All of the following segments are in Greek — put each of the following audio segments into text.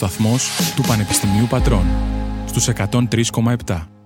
ραδιοσταθμός του Πανεπιστημίου Πατρών, στους 103,7.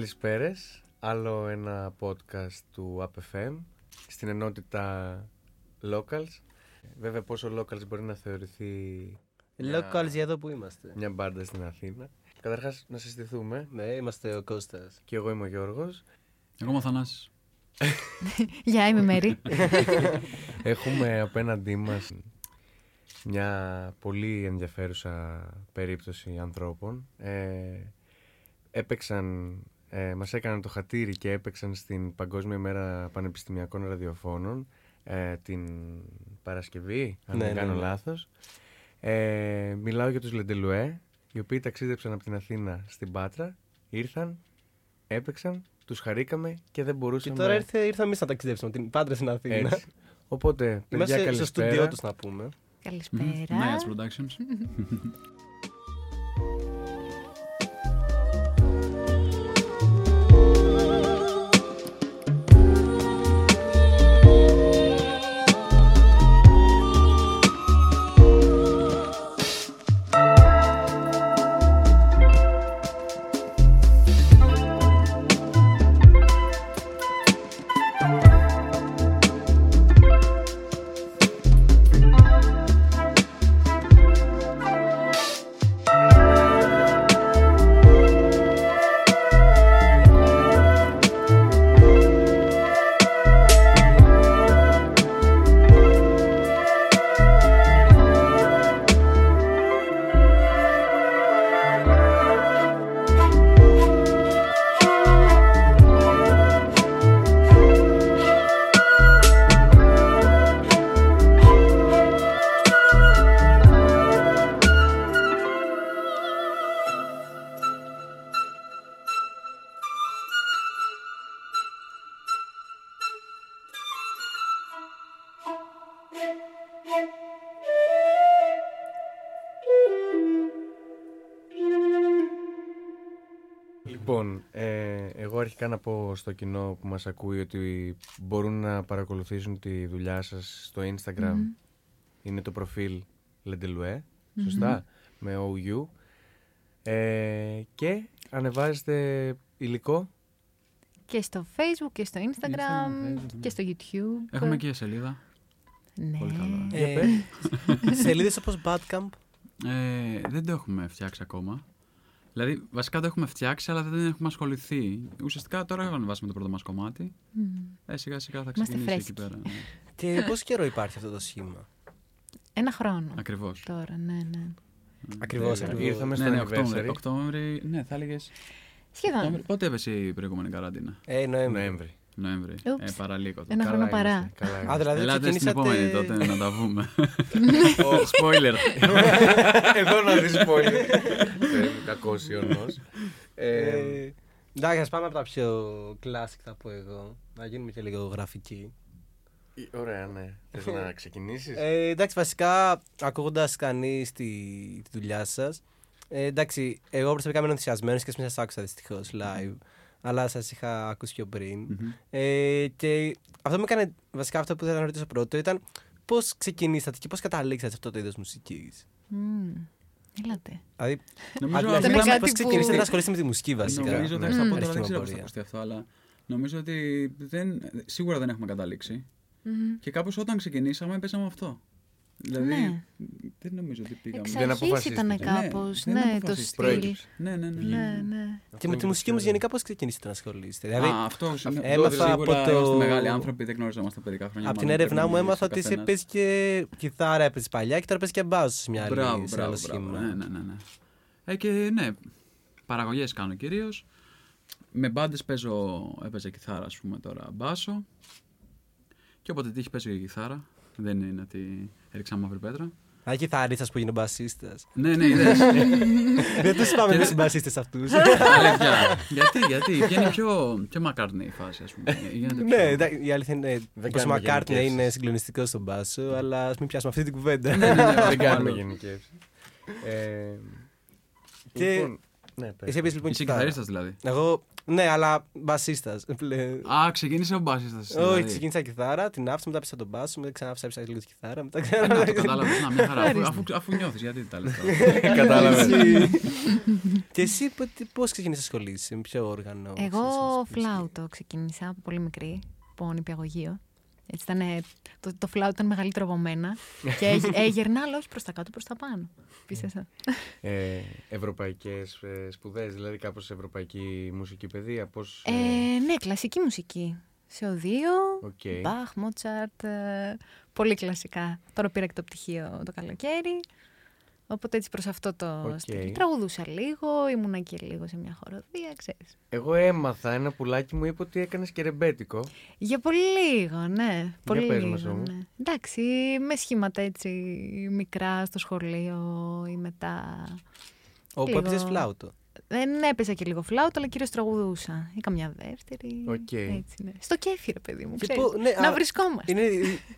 Καλησπέρες, άλλο ένα podcast του APFM στην ενότητα Locals. Βέβαια πόσο Locals μπορεί να θεωρηθεί Locals για εδώ που είμαστε. μια μπάντα στην Αθήνα. Καταρχάς να συστηθούμε Ναι, είμαστε ο Κώστας. και εγώ είμαι ο Γιώργος. Εγώ είμαι ο Θανάσης. Γεια, είμαι η Μέρη. Έχουμε απέναντί μας μια πολύ ενδιαφέρουσα περίπτωση ανθρώπων. Ε, έπαιξαν, ε, μας έκαναν το χατήρι και έπαιξαν στην Παγκόσμια Μέρα Πανεπιστημιακών Ραδιοφώνων ε, την Παρασκευή, αν Ναι, δεν ναι, κάνω ναι. λάθος. Ε, μιλάω για τους Λεντελουέ, οι οποίοι ταξίδεψαν από την Αθήνα στην Πάτρα, ήρθαν, έπαιξαν, τους χαρήκαμε και δεν Και μπορούσαμε... τώρα ήρθε, ήρθαμε εμείς να ταξιδέψουμε την Πάντρα στην Αθήνα. Έτσι. Οπότε, παιδιά, Είμαστε στο καλησπέρα. στούντιό τους να πούμε. Καλησπέρα. Nights Productions. εγώ αρχικά να πω στο κοινό που μας ακούει ότι μπορούν να παρακολουθήσουν τη δουλειά σας στο Instagram. Μμμ. Είναι το προφίλ Lendelue, σωστά, με OU. Ε, και ανεβάζετε υλικό. Και στο Facebook και στο Instagram Instagram, Facebook, και στο YouTube. Έχουμε και σελίδα. Ναι. Πολύ καλό. Ε, Σελίδες όπως Badcamp. Ε, δεν το έχουμε φτιάξει ακόμα. Δηλαδή, βασικά το έχουμε φτιάξει, αλλά δεν έχουμε ασχοληθεί. Ουσιαστικά τώρα ανεβάσαμε το πρώτο μας κομμάτι. Μμ. Ε, σιγά σιγά θα Είμαστε ξεκινήσει εκεί φρέσκοι. πέρα. Ναι. Και πόσο καιρό υπάρχει αυτό το σχήμα; Ένα χρόνο Ακριβώς. τώρα, ναι, ναι. Ακριβώς, Ε, ακριβώς. Ήρθαμε στο Ναι, ναι, anniversary. Οκτώβρη. Οκτώβρη, ναι, θα έλεγες. Σχεδόν. Πότε έπεσε η προηγούμενη καραντίνα; Ε, Νοέμβρη. Νοέμβρη. Νοέμβρη. Ούψ. Ε, παραλίγο. τότε. Ένα χρόνο Καλά παρά. είμαστε, καλά Α, είμαστε. δηλαδή Ελάτε στην ξεκινήσατε... επόμενη τότε να τα βούμε. Spoiler. Εδώ να δεις πολύ. Κακός ιονός. Ε, Ε, Εντάξει, ας πάμε από τα πιο classic θα πω εγώ. Να γίνουμε και λίγο γραφικοί. Ωραία, ναι. Θες να ξεκινήσεις; Ε, εντάξει, βασικά ακούγοντας κανείς τη, τη δουλειά σας. Ε, εντάξει, εγώ προσωπικά είμαι ενθουσιασμένος και μην σα άκουσα δυστυχώς live. Αλλά σας είχα ακούσει πιο πριν. Μμμ. Ε, και αυτό που με έκανε, βασικά αυτό που ήθελα να ρωτήσω πρώτο ήταν πώς ξεκινήσατε και πώς καταλήξατε σε αυτό το είδος μουσικής; Μμ. Έλατε. Δηλαδή, Νομίζω αν- αυτό είναι πώς κάτι που- ξεκινήσατε να ασχολείστε με τη μουσική βασικά. Νομίζω Ναι. ότι θα πω Μμ. τώρα δεν Αριστερή ξέρω πώ θα πορεία. ακουστεί αυτό, αλλά νομίζω ότι δεν, σίγουρα δεν έχουμε καταλήξει. Μμμ. Και κάπως όταν ξεκινήσαμε παίζαμε αυτό. Δηλαδή Ναι. δεν νομίζω ότι πήγαμε. Εξ Δεν αρχής αποφασίστηκε. ήταν Ναι, κάπως, δεν ναι, το αποφασίστηκε. στυλ. Προέκυψε. Ναι, ναι, ναι. Ναι, ναι. Και με τη μουσική όμως γενικά πώς ξεκινήσατε να ασχολείστε. Δηλαδή, Α, αυτό είναι έμαθα σίγουρα από το- είμαστε μεγάλοι άνθρωποι, δεν γνωριζόμαστε παιδικά χρόνια. από την μάλλον έρευνά πρέπει μου να έμαθα μιλήσει ότι ο σε καθένας. παίζει και κιθάρα έπαιζες παλιά και τώρα παίζει και μπάζο σε μια άλλη Μπράβο, σε άλλο μπράβο, μπράβο. σχήμα. Ναι, ναι, ναι, ναι. Ε, και ναι, παραγωγές κάνω κυρίως. Με μπάντες παίζω, έπαιζα κιθάρα, ας πούμε τώρα μπάσο. Και όποτε τύχει παίζω και κιθάρα. Δεν είναι ότι έριξα μαύρη πέτρα. Α, κιθαρίστας που γίνει μπασίστα. ναι, ναι, είδες. Δεν τους πάμε Και- με συμπασίστε αυτούς. Αλήθεια. γιατί, γιατί. Βγαίνει πιο, πιο μακάρνη η φάση, ας πούμε. Γίνεται πιο- Ναι, εντάξει, η αλήθεια είναι Δεν πω ο κάνουμε Μακάρτνε γενικεύσεις. είναι συγκλονιστικός στον μπάσο, αλλά ας μην πιάσουμε αυτή την κουβέντα. Ναι, ναι, ναι, Δεν αυτό κάνουμε άλλο. γενικεύσεις. Ε, Και- λοιπόν, ναι, πες. Εσύ έπαιζε λοιπόν Είσαι κιθάρα. κιθαρίστας δηλαδή. Εγώ, ναι, αλλά μπασίστας. Α, ξεκίνησε ο μπάσιστας. Όχι, δηλαδή. ξεκίνησα κιθάρα, την άφησα, μετά πήσα τον μπάσο, μετά ξανά άφησα λίγο της κιθάρα. Μετά Ε, Να το ξανά. κατάλαβες, να μια χαρά. Αφού, αφού, αφού νιώθεις, γιατί τα λες τώρα. Κατάλαβες. Και εσύ πώς ξεκίνησες να ασχολείσαι, με ποιο όργανο. Εγώ ξεκίνησες; φλάουτο ξεκίνησα από πολύ μικρή, από νηπιαγωγείο. Έτσι ήταν, το, το φλάουτο ήταν μεγαλύτερο από μένα και έγε- έγερνα, αλλά όχι προς τα κάτω, προς τα πάνω. Πίστεσα. Ε, ευρωπαϊκές ε, σπουδές, δηλαδή κάπως ευρωπαϊκή μουσική παιδεία, πώς... Ε, ναι, κλασική μουσική. Σε ωδείο, Οκ. Μπαχ, Μότσαρτ, ε, πολύ κλασικά. Τώρα πήρα και το πτυχίο το καλοκαίρι. Οπότε έτσι προς αυτό το Οκ. στυλ. Τραγουδούσα λίγο, ήμουνα και λίγο σε μια χορωδία, ξέρεις. Εγώ έμαθα, ένα πουλάκι μου είπε ότι έκανες και ρεμπέτικο. Για πολύ λίγο, ναι. Πολύ πες λίγο, μας όμως. ναι. Εντάξει, με σχήματα έτσι μικρά στο σχολείο ή μετά. Όπου λίγο. έπαιζες φλάουτο. Δεν έπαιζα και λίγο φλάουτ, αλλά κυρίως τραγουδούσα. Ή καμιά δεύτερη. Οκ. Έτσι, ναι. Στο κέφι, ρε παιδί μου, Και ξέρεις. πού- ναι, να α, βρισκόμαστε. Είναι,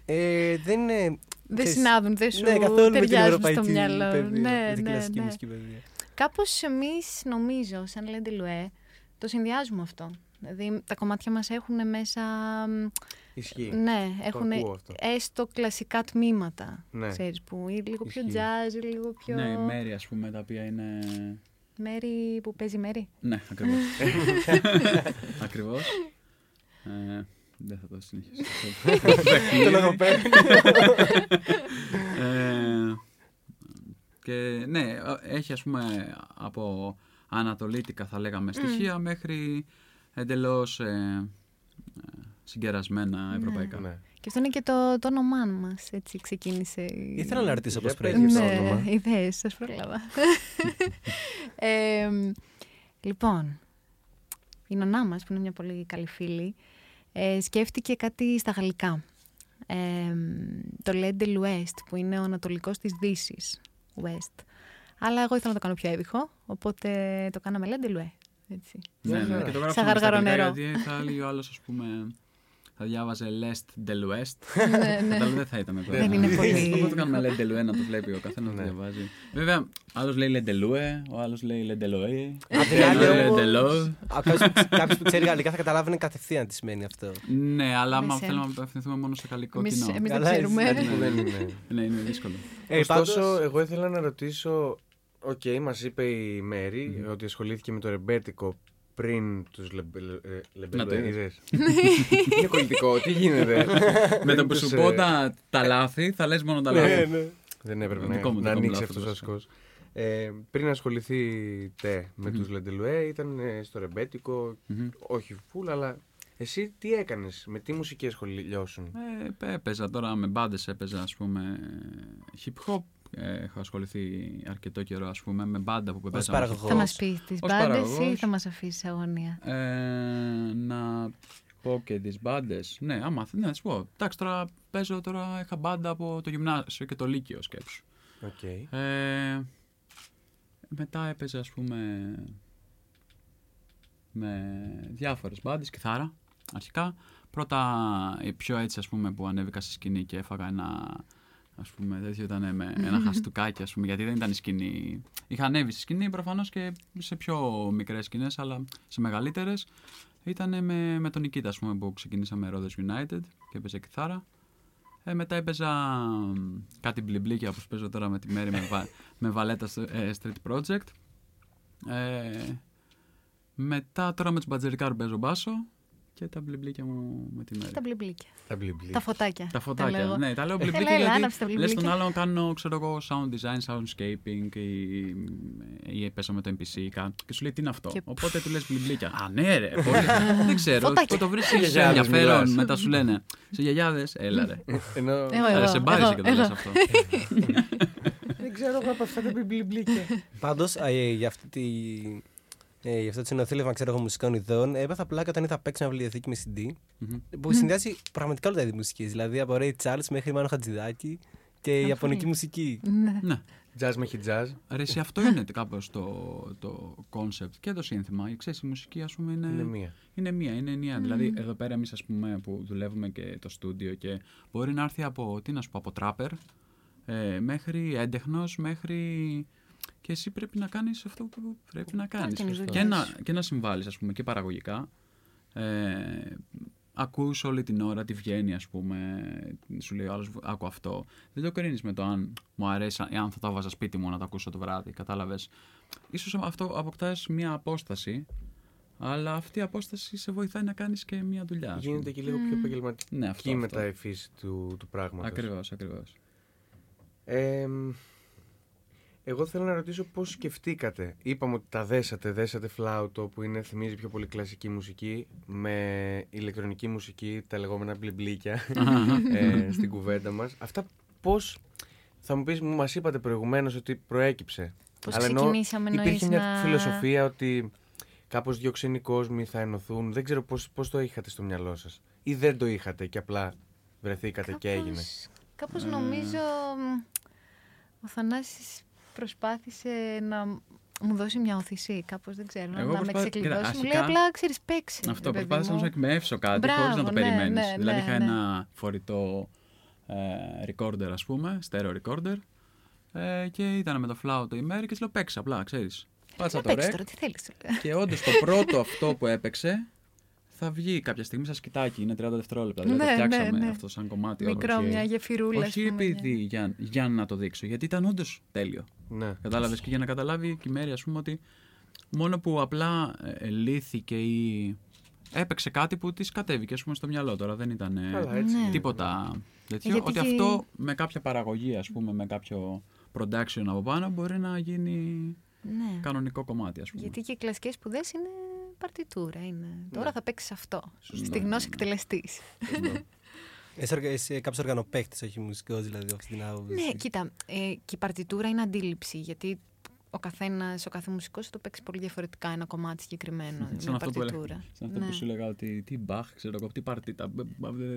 ε, δεν είναι. Δεν ξέρεις, συνάδουν, δεν σου Ναι, καθόλου με την ταιριάζουν ευρωπαϊκή στο μυαλό. παιδεία, ναι, με την ναι, κλασική ναι. μουσική παιδεία. Κάπως εμείς νομίζω, σαν Λέντε Λουέ, το συνδυάζουμε αυτό. Δηλαδή τα κομμάτια μας έχουν μέσα, μ, Ισχύει. ναι, Το έχουν ακούω αυτό. έστω κλασικά τμήματα, Ναι. ξέρεις, που είναι λίγο πιο Ισχύει. jazz, λίγο πιο... Ναι, η μέρη, ας πούμε, τα οποία είναι... Μέρη που παίζει μέρη. Ναι, ακριβώς. ακριβώς. Ε, δεν θα το συνεχίσω. Το λογοπαίδι. ε, και ναι, έχει ας πούμε από ανατολίτικα θα λέγαμε στοιχεία μέχρι εντελώς ε, ε, συγκερασμένα ευρωπαϊκά. Ναι. Και αυτό είναι και το, το όνομά μας, έτσι ξεκίνησε. η- Ήθελα να ρωτήσω Για πώ πες πρέπει για το το ναι, όνομα. ιδέες, σας πρόλαβα. ε, λοιπόν, η νονά μας, που είναι μια πολύ καλή φίλη, ε, σκέφτηκε κάτι στα γαλλικά. Ε, το Lende l'Ouest, που είναι ο ανατολικός της Δύσης. West. Αλλά εγώ ήθελα να το κάνω πιο έβυχο, οπότε το κάναμε Lende l'Ouest. Έτσι. Ναι, ναι, Μια και το χαρά. γράψαμε Σαν στα γαργαρό αγγλικά, νερό. Γιατί θα έλεγε ο άλλος, ας πούμε, θα διάβαζε Lest de l'Ouest. ναι, ναι. Κατάλαβε, δεν θα ήταν εδώ. Δεν είναι πολύ- Οπότε το κάνουμε Led de l'Ouest να το βλέπει ο καθένας να το Ναι. διαβάζει. Βέβαια, άλλος λέει Led de l'Ouest, ο άλλος λέει Led de l'Ouest. Απ' την άλλη Led όμως, de l'Ouest. Κάποιος που ξέρει γαλλικά θα καταλάβαινε κατευθείαν τι σημαίνει αυτό. Ναι, αλλά άμα Εσένα. θέλουμε να απευθυνθούμε μόνο σε γαλλικό Εμείς- κοινό. εμείς δεν Καλά, ξέρουμε. έτσι, Που δεν είναι. Ναι, είναι δύσκολο. Ε, Ωστόσο, πάντως- εγώ ήθελα να ρωτήσω. Οκ, μας είπε η μερη ότι ασχολήθηκε με το ρεμπέτικο πριν τους λεμπελοειδε. Είναι κολλητικό, τι γίνεται; Με το Πριν που σου τους, πω ε, τα, τα λάθη, θα λες μόνο τα Ναι, λάθη. ναι. Δεν έπρεπε να, Δικό μου, να δικό μου ανοίξει λάθος αυτός ο βασικά. ασκός. Ε, πριν ασχοληθείτε με Μμμ. τους Λεντελουέ ήταν ε, στο ρεμπέτικο, Μμμ. όχι φουλ, αλλά εσύ τι έκανες, με τι μουσική ασχολιώσουν; Ε, έπαιζα τώρα με μπάντες, έπαιζα ας πούμε hip hop. Ε, έχω ασχοληθεί αρκετό καιρό ας πούμε με μπάντα που παίζαμε. παραγωγός. Θα μας πεις τις Ως μπάντες ή παραγωγός. θα μας αφήσεις αγωνία; Ε, να πω και τις μπάντες. Ναι, άμα θε- ναι, να σου πω. Εντάξει, τώρα παίζω, τώρα είχα μπάντα από το γυμνάσιο και το λύκειο σκέψου. Οκ. Ε, μετά έπαιζε ας πούμε με διάφορες μπάντες, κιθάρα αρχικά. Πρώτα η πιο έτσι ας πούμε που ανέβηκα στη σκηνή και έφαγα ένα ας πούμε τέτοιο ήταν με ένα χαστουκάκι ας πούμε γιατί δεν ήταν η σκηνή. Είχα ανέβει στη σκηνή προφανώς και σε πιο μικρές σκηνές αλλά σε μεγαλύτερες. Ήταν με, με τον Νικήτα ας πούμε που ξεκινήσαμε Rhodes United και έπαιζε κιθάρα. Ε, μετά έπαιζα μ, κάτι μπλιμπλίκια όπως παίζω τώρα με τη Μέρη με, βα- με Βαλέτα στο- ε, Street Project. Ε, μετά τώρα με τους Μπατζερικάρου παίζω μπάσο και τα μπλιμπλίκια μου με τη Μέρη. Τα μπλιμπλίκια. Τα μπλιμπλί. Τα φωτάκια. Τα φωτάκια. λέγω. ναι, τα λέω Έλα, μπλιμπλίκια έλα, γιατί άναψε τα λες μπλιμπλίκια. τον άλλον κάνω, ξέρω εγώ, sound design, soundscaping ή, ή παίζω με το NPC ή κάτι. και σου λέει τι είναι αυτό; Και- Οπότε του λες μπλιμπλίκια. Α, ναι ρε, πολύ. δεν ξέρω, Φωτάκια. το βρίσκεις γιαγιάδες ενδιαφέρον, μιλάς. μετά σου λένε σε γιαγιάδες, έλα ρε. Ενώ Εγώ, Άρα εγώ, σε μπάρισες εγώ, και το λες εγώ. αυτό. δεν ξέρω εγώ από αυτά τα μπλιμπλίκια. Πάντως, ε, για αυτή τη. Ε, για αυτό το συνοθήλευμα ξέρω εγώ μουσικών ειδών, έπαθα πλάκα όταν είδα παίξει ένα βιβλιοθήκη με CD Μμμ. που συνδυάζει πραγματικά όλα τα είδη μουσικής. Δηλαδή από Ray Charles μέχρι Μάνο Χατζηδάκη και η Ιαπωνική μουσική. Ναι. Ναι. Jazz με jazz. Ρε, εσύ, αυτό είναι κάπως το, το concept και το σύνθημα. Ξέρεις, η μουσική, ας πούμε, είναι, Είναι μία. είναι μία, είναι ενιαία. Δηλαδή, εδώ πέρα εμείς, ας πούμε, που δουλεύουμε και το στούντιο και μπορεί να έρθει από, τι να σου πω, από τράπερ ε, μέχρι έντεχνος, μέχρι... Και εσύ πρέπει να κάνεις αυτό που πρέπει να κάνεις. την δουλειά Και να, σου. και να συμβάλλεις, ας πούμε, και παραγωγικά. Ε, ακούς όλη την ώρα τι βγαίνει, ας πούμε, σου λέει ο άλλος, άκου αυτό. Δεν το κρίνεις με το αν μου αρέσει, αν θα το έβαζα σπίτι μου να το ακούσω το βράδυ, κατάλαβες. Ίσως αυτό αποκτάς μια απόσταση, αλλά αυτή η απόσταση σε βοηθάει να κάνεις και μια δουλειά. ας πούμε. Γίνεται και λίγο πιο επαγγελματική Ναι, αυτό, μετά αυτό. η φύση του, του πράγματος. Ακριβώς, ακριβώς. Ε, εγώ θέλω να ρωτήσω πώς σκεφτήκατε. Είπαμε ότι τα δέσατε, δέσατε φλάουτο που είναι, θυμίζει πιο πολύ κλασική μουσική με ηλεκτρονική μουσική, τα λεγόμενα μπλιμπλίκια ε, στην κουβέντα μας. Αυτά πώς, θα μου πεις, μου μας είπατε προηγουμένως ότι προέκυψε. Πώς Αλλά ενώ ξεκινήσαμε Υπήρχε εννοείς μια να- φιλοσοφία ότι κάπως δύο ξένοι κόσμοι θα ενωθούν. Δεν ξέρω πώς, πώς το είχατε στο μυαλό σας. Ή δεν το είχατε και απλά βρεθήκατε και έγινε. Κάπως- Κάπως νομίζω μ, ο Θανάσης προσπάθησε να μου δώσει μια όθηση, κάπως δεν ξέρω, Εγώ να με προσπάθησα- ξεκλειδώσει. κοίτα, Μου λέει αρχικά- απλά, ξέρεις, παίξει. Αυτό ρε παιδί προσπάθησα να μου. σου εκμεύσω κάτι Μπράβο, χωρίς να το ναι, περιμένεις. ναι, δηλαδή ναι, είχα ναι. ένα φορητό ε, recorder ας πούμε, stereo recorder ε, και ήταν με το φλάου το ημέρι και της λέω παίξε απλά, ξέρεις. Πάτσα Να το παίξεις rec τώρα, τι θέλεις. του λέω. και όντως το πρώτο αυτό που έπαιξε θα βγει κάποια στιγμή σαν σκητάκι, είναι 30 δευτερόλεπτα. Δηλαδή Ναι, το ναι, φτιάξαμε ναι. αυτό σαν κομμάτι. Μικρό, όχι- μια γεφυρούλα. ας Όχι πούμε, επειδή μια- για, για να το δείξω, γιατί ήταν όντως τέλειο. Ναι. Κατάλαβες και για να καταλάβει και η Μέρη, ας πούμε, ότι μόνο που απλά ε, λύθηκε ή έπαιξε κάτι που της κατέβηκε ας πούμε, στο μυαλό τώρα. Δεν ήταν ε, Καλά, έτσι. Ναι. τίποτα τέτοιο. Γιατί ότι και- αυτό με κάποια παραγωγή, ας πούμε, με κάποιο production από πάνω μπορεί να γίνει Ναι. κανονικό κομμάτι, ας πούμε. Γιατί και οι κλασικές σπουδές είναι παρτιτούρα. Είναι. Τώρα Ναι. θα παίξεις αυτό. Σωστό, Στη γνώση ναι. εκτελεστή. Εσύ, οργα- εσύ κάποιος οργανοπαίχτη, όχι μουσικός, δηλαδή από αυτή την άποψη. Ναι, κοίτα, ε, και η παρτιτούρα είναι αντίληψη, γιατί ο καθένας, ο κάθε μουσικός θα το παίξει πολύ διαφορετικά ένα κομμάτι συγκεκριμένο. Σαν μια αυτό, που, έλεγα, παρτιτούρα. σαν αυτό Ναι. που σου έλεγα ότι τι μπαχ, ξέρω εγώ, τι παρτίτα,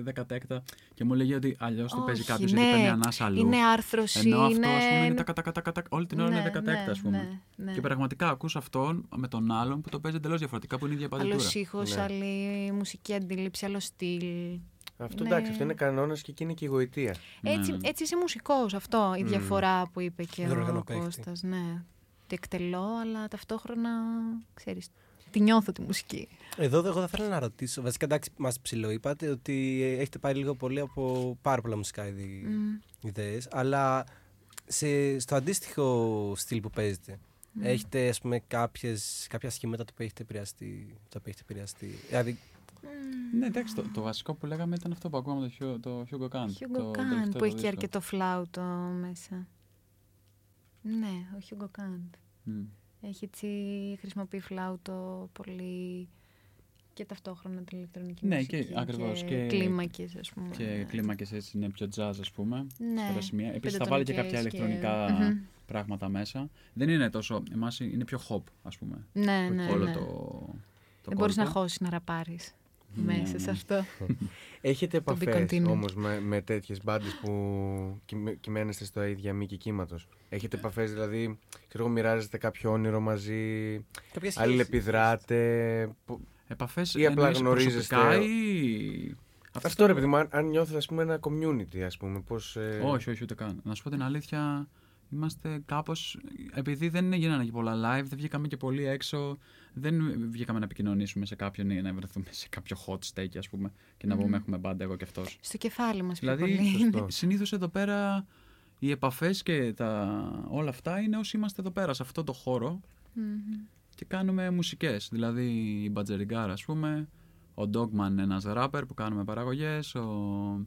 δεκατέκτα. Και μου λέγε ότι αλλιώς το παίζει Όχι, κάποιος ναι. γιατί παίρνει ανάσα αλλού. Είναι άρθρωση, Ενώ αυτός είναι... ας πούμε, είναι τα κατα, κατα, κατα, όλη την ώρα είναι Ναι, δεκατέκτα, ναι, α πούμε. ναι, ναι. Και πραγματικά ακούς αυτόν με τον άλλον που το παίζει εντελώς διαφορετικά, που είναι η ίδια παρτιτούρα. Άλλος ήχος, Ναι. άλλη μουσική αντίληψη, άλλο στυλ. Αυτό Ναι. εντάξει, αυτό είναι κανόνα και εκεί είναι και η γοητεία. Έτσι, Ναι. έτσι είσαι μουσικός αυτό, η διαφορά που είπε και Δεν ο οργανοπαίχτη. Κώστας. Ναι. Τι εκτελώ, αλλά ταυτόχρονα, ξέρεις, τη νιώθω τη μουσική. Εδώ εγώ θα ήθελα να ρωτήσω. Βασικά, εντάξει, μας ψηλοείπατε ότι έχετε πάρει λίγο πολύ από πάρα πολλά μουσικά είδη Μμ. ιδέες, αλλά σε, στο αντίστοιχο στυλ που παίζετε, έχετε ας πούμε κάποιες, κάποια σχήματα τα οποία έχετε επηρεαστεί. Τα οποία έχετε επηρεαστεί; Δηλαδή, Ναι, εντάξει, το, το βασικό που λέγαμε ήταν αυτό που ακούγαμε το, Hugh- το Hugo Kant. Hugo το Kant, τελευταίο που το έχει και δίσκο. αρκετό φλάουτο μέσα. Ναι, ο Hugo Kant. Μμ. Έχει έτσι, χρησιμοποιεί φλάουτο πολύ και ταυτόχρονα την ηλεκτρονική Ναι, μουσική. και ακριβώς, Και, και- κλίμακες, ας πούμε. Και κλίμακες έτσι είναι πιο jazz, ας πούμε. Ναι, σε πολλά σημεία. Επίσης θα βάλει και κάποια πεντατονικές ηλεκτρονικά και- Μμμ. πράγματα μέσα. Δεν είναι τόσο. Εμάς είναι πιο hop, ας πούμε. Ναι, ναι, όλο ναι. το. το Δεν μπορείς να κόλπο. χώσεις να ραπάρεις Ναι, μέσα ναι. σε αυτό. Έχετε To be επαφές continued. όμως με, με τέτοιες μπάντες που κυμαι- κυμαίνεστε στο ίδια μήκη κύματος; Έχετε επαφές, δηλαδή, ξέρω εγώ, μοιράζεστε κάποιο όνειρο μαζί, κάποια σχέση. αλληλεπιδράτε. που- Επαφές Ή απλά γνωρίζεστε. προσωπικά ή. Αυτό ρε παιδί μου, αν, αν νιώθετε ας πούμε, ένα community, ας πούμε. Πώς, ε... Όχι, όχι, ούτε καν. Να σου πω την αλήθεια, είμαστε κάπως. Επειδή δεν γίνανε και πολλά live, δεν βγήκαμε και πολύ έξω. Δεν βγήκαμε να επικοινωνήσουμε σε κάποιον ή να βρεθούμε σε κάποιο hot steak, ας πούμε, και να πούμε έχουμε μπάντα εγώ και αυτός. Στο κεφάλι μας πιο Δηλαδή, πολύ. Σωστό. συνήθως εδώ πέρα οι επαφές και τα... όλα αυτά είναι όσοι είμαστε εδώ πέρα, σε αυτό το χώρο Μμμ. και κάνουμε μουσικές. Δηλαδή η Μπατζεριγκάρα, ας πούμε, ο Dogman, ένας ράπερ που κάνουμε παραγωγές, ο,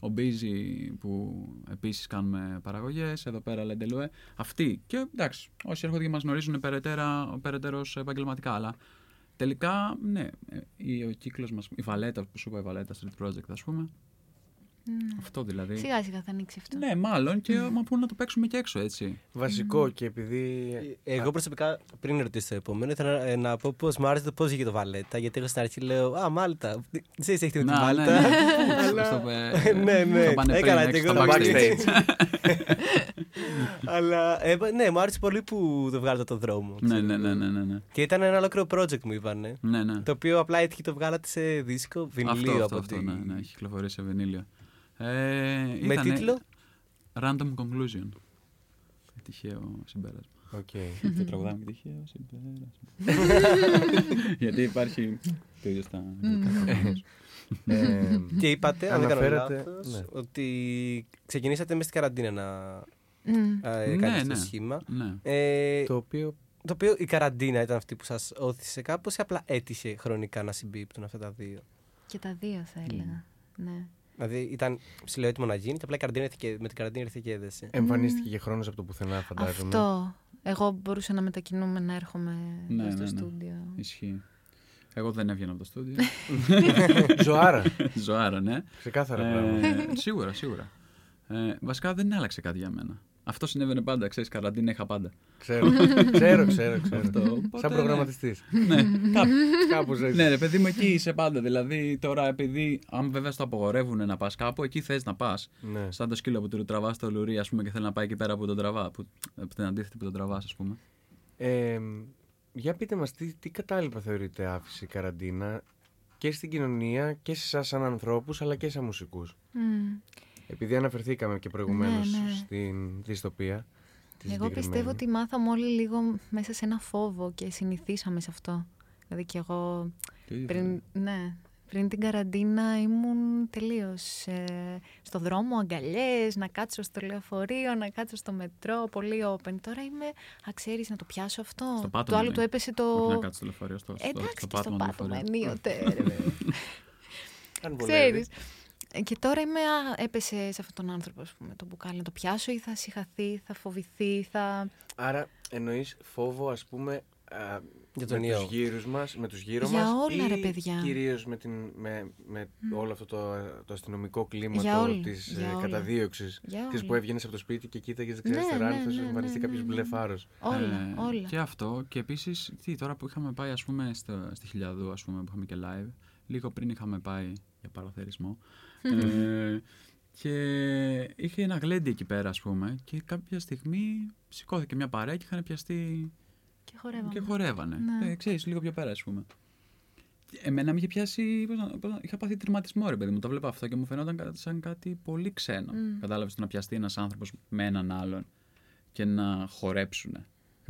ο Busy που επίσης κάνουμε παραγωγές, εδώ πέρα Λεντελουέ. Αυτοί και εντάξει, όσοι έρχονται και μας γνωρίζουν περαιτέρα, περαιτέρως επαγγελματικά, αλλά τελικά, ναι, ε, η- ο κύκλος μας, η Βαλέτα που σου είπα, η Βαλέτα Street Project, ας πούμε, Ναι. αυτό δηλαδή. Σιγά σιγά θα ανοίξει αυτό. Ναι, μάλλον και μα πού να το παίξουμε και έξω, έτσι. Βασικό και επειδή. Εγώ προσωπικά, πριν ρωτήσω το επόμενο, ήθελα να, να πω πώς μου άρεσε το πώς βγήκε το Βαλέτα. Γιατί εγώ στην αρχή λέω Α, Μάλτα. Δεν ξέρεις, έχετε τη Να, Μάλτα; ναι, ναι. Αλλά- Στο πε- ναι, ναι. στο πάνε πριν, Έκανα έξω και εγώ στο το backstage. Αλλά ε, ναι, μου άρεσε πολύ που το βγάλατε το δρόμο. Ναι, ξέρω ναι, ναι, εγώ. ναι, ναι, ναι. Και ήταν ένα ολόκληρο project μου είπανε. Ναι, ναι. Το οποίο απλά έτυχε το βγάλατε σε δίσκο, βινύλιο Αυτό, από αυτό, αυτό, τη- ναι, ναι, έχει κυκλοφορήσει σε βινύλιο. Ε, Με ήτανε τίτλο; Random Conclusion. Τυχαίο συμπέρασμα. Οκ. Το τραγουδάμε και τυχαίο συμπέρασμα. Γιατί υπάρχει το ίδιο στα αγγλικά. Ε, Και είπατε, αν δεν κάνω Αναφέρατε- λάθος, ναι. ότι ξεκινήσατε μέσα στην καραντίνα να Μμ. ε, Ναι, κάνετε ναι. το σχήμα. Ναι. Ε, το οποίο. Το οποίο η καραντίνα ήταν αυτή που σας όθησε κάπως ή απλά έτυχε χρονικά να συμπίπτουν αυτά τα δύο; Και τα δύο θα έλεγα. Ναι. Δηλαδή ήταν ψηλοέτοιμο να γίνει και απλά η καραντίνα ήρθε και, με την καραντίνα ήρθε και έδεσε. Εμφανίστηκε και χρόνος από το πουθενά, φαντάζομαι. Αυτό. Εγώ μπορούσα να μετακινούμε, να έρχομαι Ναι, εδώ στο ναι, ναι. στούντιο. Ισχύει. Εγώ δεν έβγαινα από το στούντιο. Ζωάρα. Ζωάρα, ναι. Ξεκάθαρα Ε, πράγματα. σίγουρα, σίγουρα. Ε, βασικά δεν άλλαξε κάτι για μένα. Αυτό συνέβαινε πάντα, ξέρεις, καραντίνα είχα πάντα. Ξέρω, ξέρω, ξέρω. ξέρω. Αυτό, οπότε, Σαν προγραμματιστής. Ναι, κάπου. Κάπω έτσι. ναι, ρε παιδί μου, εκεί είσαι πάντα. Δηλαδή, τώρα επειδή, αν βέβαια στο απογορεύουν να πας κάπου, εκεί θες να πας. Ναι. Σαν το σκύλο που του τραβάς στο λουρί, ας πούμε, και θέλει να πάει εκεί πέρα που τον τραβά. Που, από την αντίθετη που τον τραβάς, ας πούμε. Ε, για πείτε μας, τι, τι κατάλοιπα θεωρείτε άφηση η καραντίνα και στην κοινωνία και σε εσάς σαν ανθρώπους αλλά και σαν μουσικούς; Μμ. Επειδή αναφερθήκαμε και προηγουμένως Ναι, ναι. στην δυστοπία. τη Εγώ συγκεκριμένη. πιστεύω ότι μάθαμε όλοι λίγο μέσα σε ένα φόβο και συνηθίσαμε σε αυτό. Δηλαδή και εγώ Το ίδιο. πριν, ναι, πριν την καραντίνα ήμουν τελείως ε, στο δρόμο αγκαλιές, να κάτσω στο λεωφορείο, να κάτσω στο μετρό, πολύ open. Τώρα είμαι, α, ξέρεις, να το πιάσω αυτό. Στο πάτωμα, το άλλο λέει. του έπεσε το... Όχι να κάτσει στο λεωφορείο, στο, στο, Εντάξει, στο και στο πάτωμα του πάτωμα λεωφορείου. ενίοτε. ρε παιδί. Αν βολεύει. Ξέρεις. Ε, Και τώρα είμαι, α, έπεσε σε αυτόν τον άνθρωπο, ας πούμε, το μπουκάλι. Να το πιάσω ή θα συγχαθεί, θα φοβηθεί, θα... Άρα εννοείς φόβο ας πούμε α, Για τον με ιό. τους γύρους μας, με τους γύρω Για μας όλα, ή ρε παιδιά. κυρίως με, την, με, με όλο αυτό το, το αστυνομικό κλίμα Για το, όλα, της για ε, όλα. καταδίωξης. Για Της όλα. που έβγαινες από το σπίτι και κοίταγες Ναι, δεξιά-αριστερά αν ναι, θα σου ναι, εμφανιστεί ναι, κάποιος ναι, ναι. μπλεφάρος. Όλα, Ε, όλα. Και αυτό. Και επίσης, τι, τώρα που είχαμε πάει, ας πούμε, στο, στη Χιλιαδού, ας πούμε, που είχαμε και live, λίγο πριν είχαμε πάει για παραθερισμό. Ε, και είχε ένα γλέντι εκεί πέρα, ας πούμε, και κάποια στιγμή σηκώθηκε μια παρέα και είχαν πιαστεί Και χορεύαμε. και χορεύανε. Ναι. Ε, ξέρεις, λίγο πιο πέρα, ας πούμε. Και Εμένα με είχε πιάσει. Πώς να, πώς να- είχα πάθει τερματισμό, ρε παιδί μου. Το βλέπα αυτό και μου φαινόταν κα- σαν κάτι πολύ ξένο. Μμ. Κατάλαβες το να πιαστεί ένας άνθρωπος με έναν άλλον και να χορέψουν.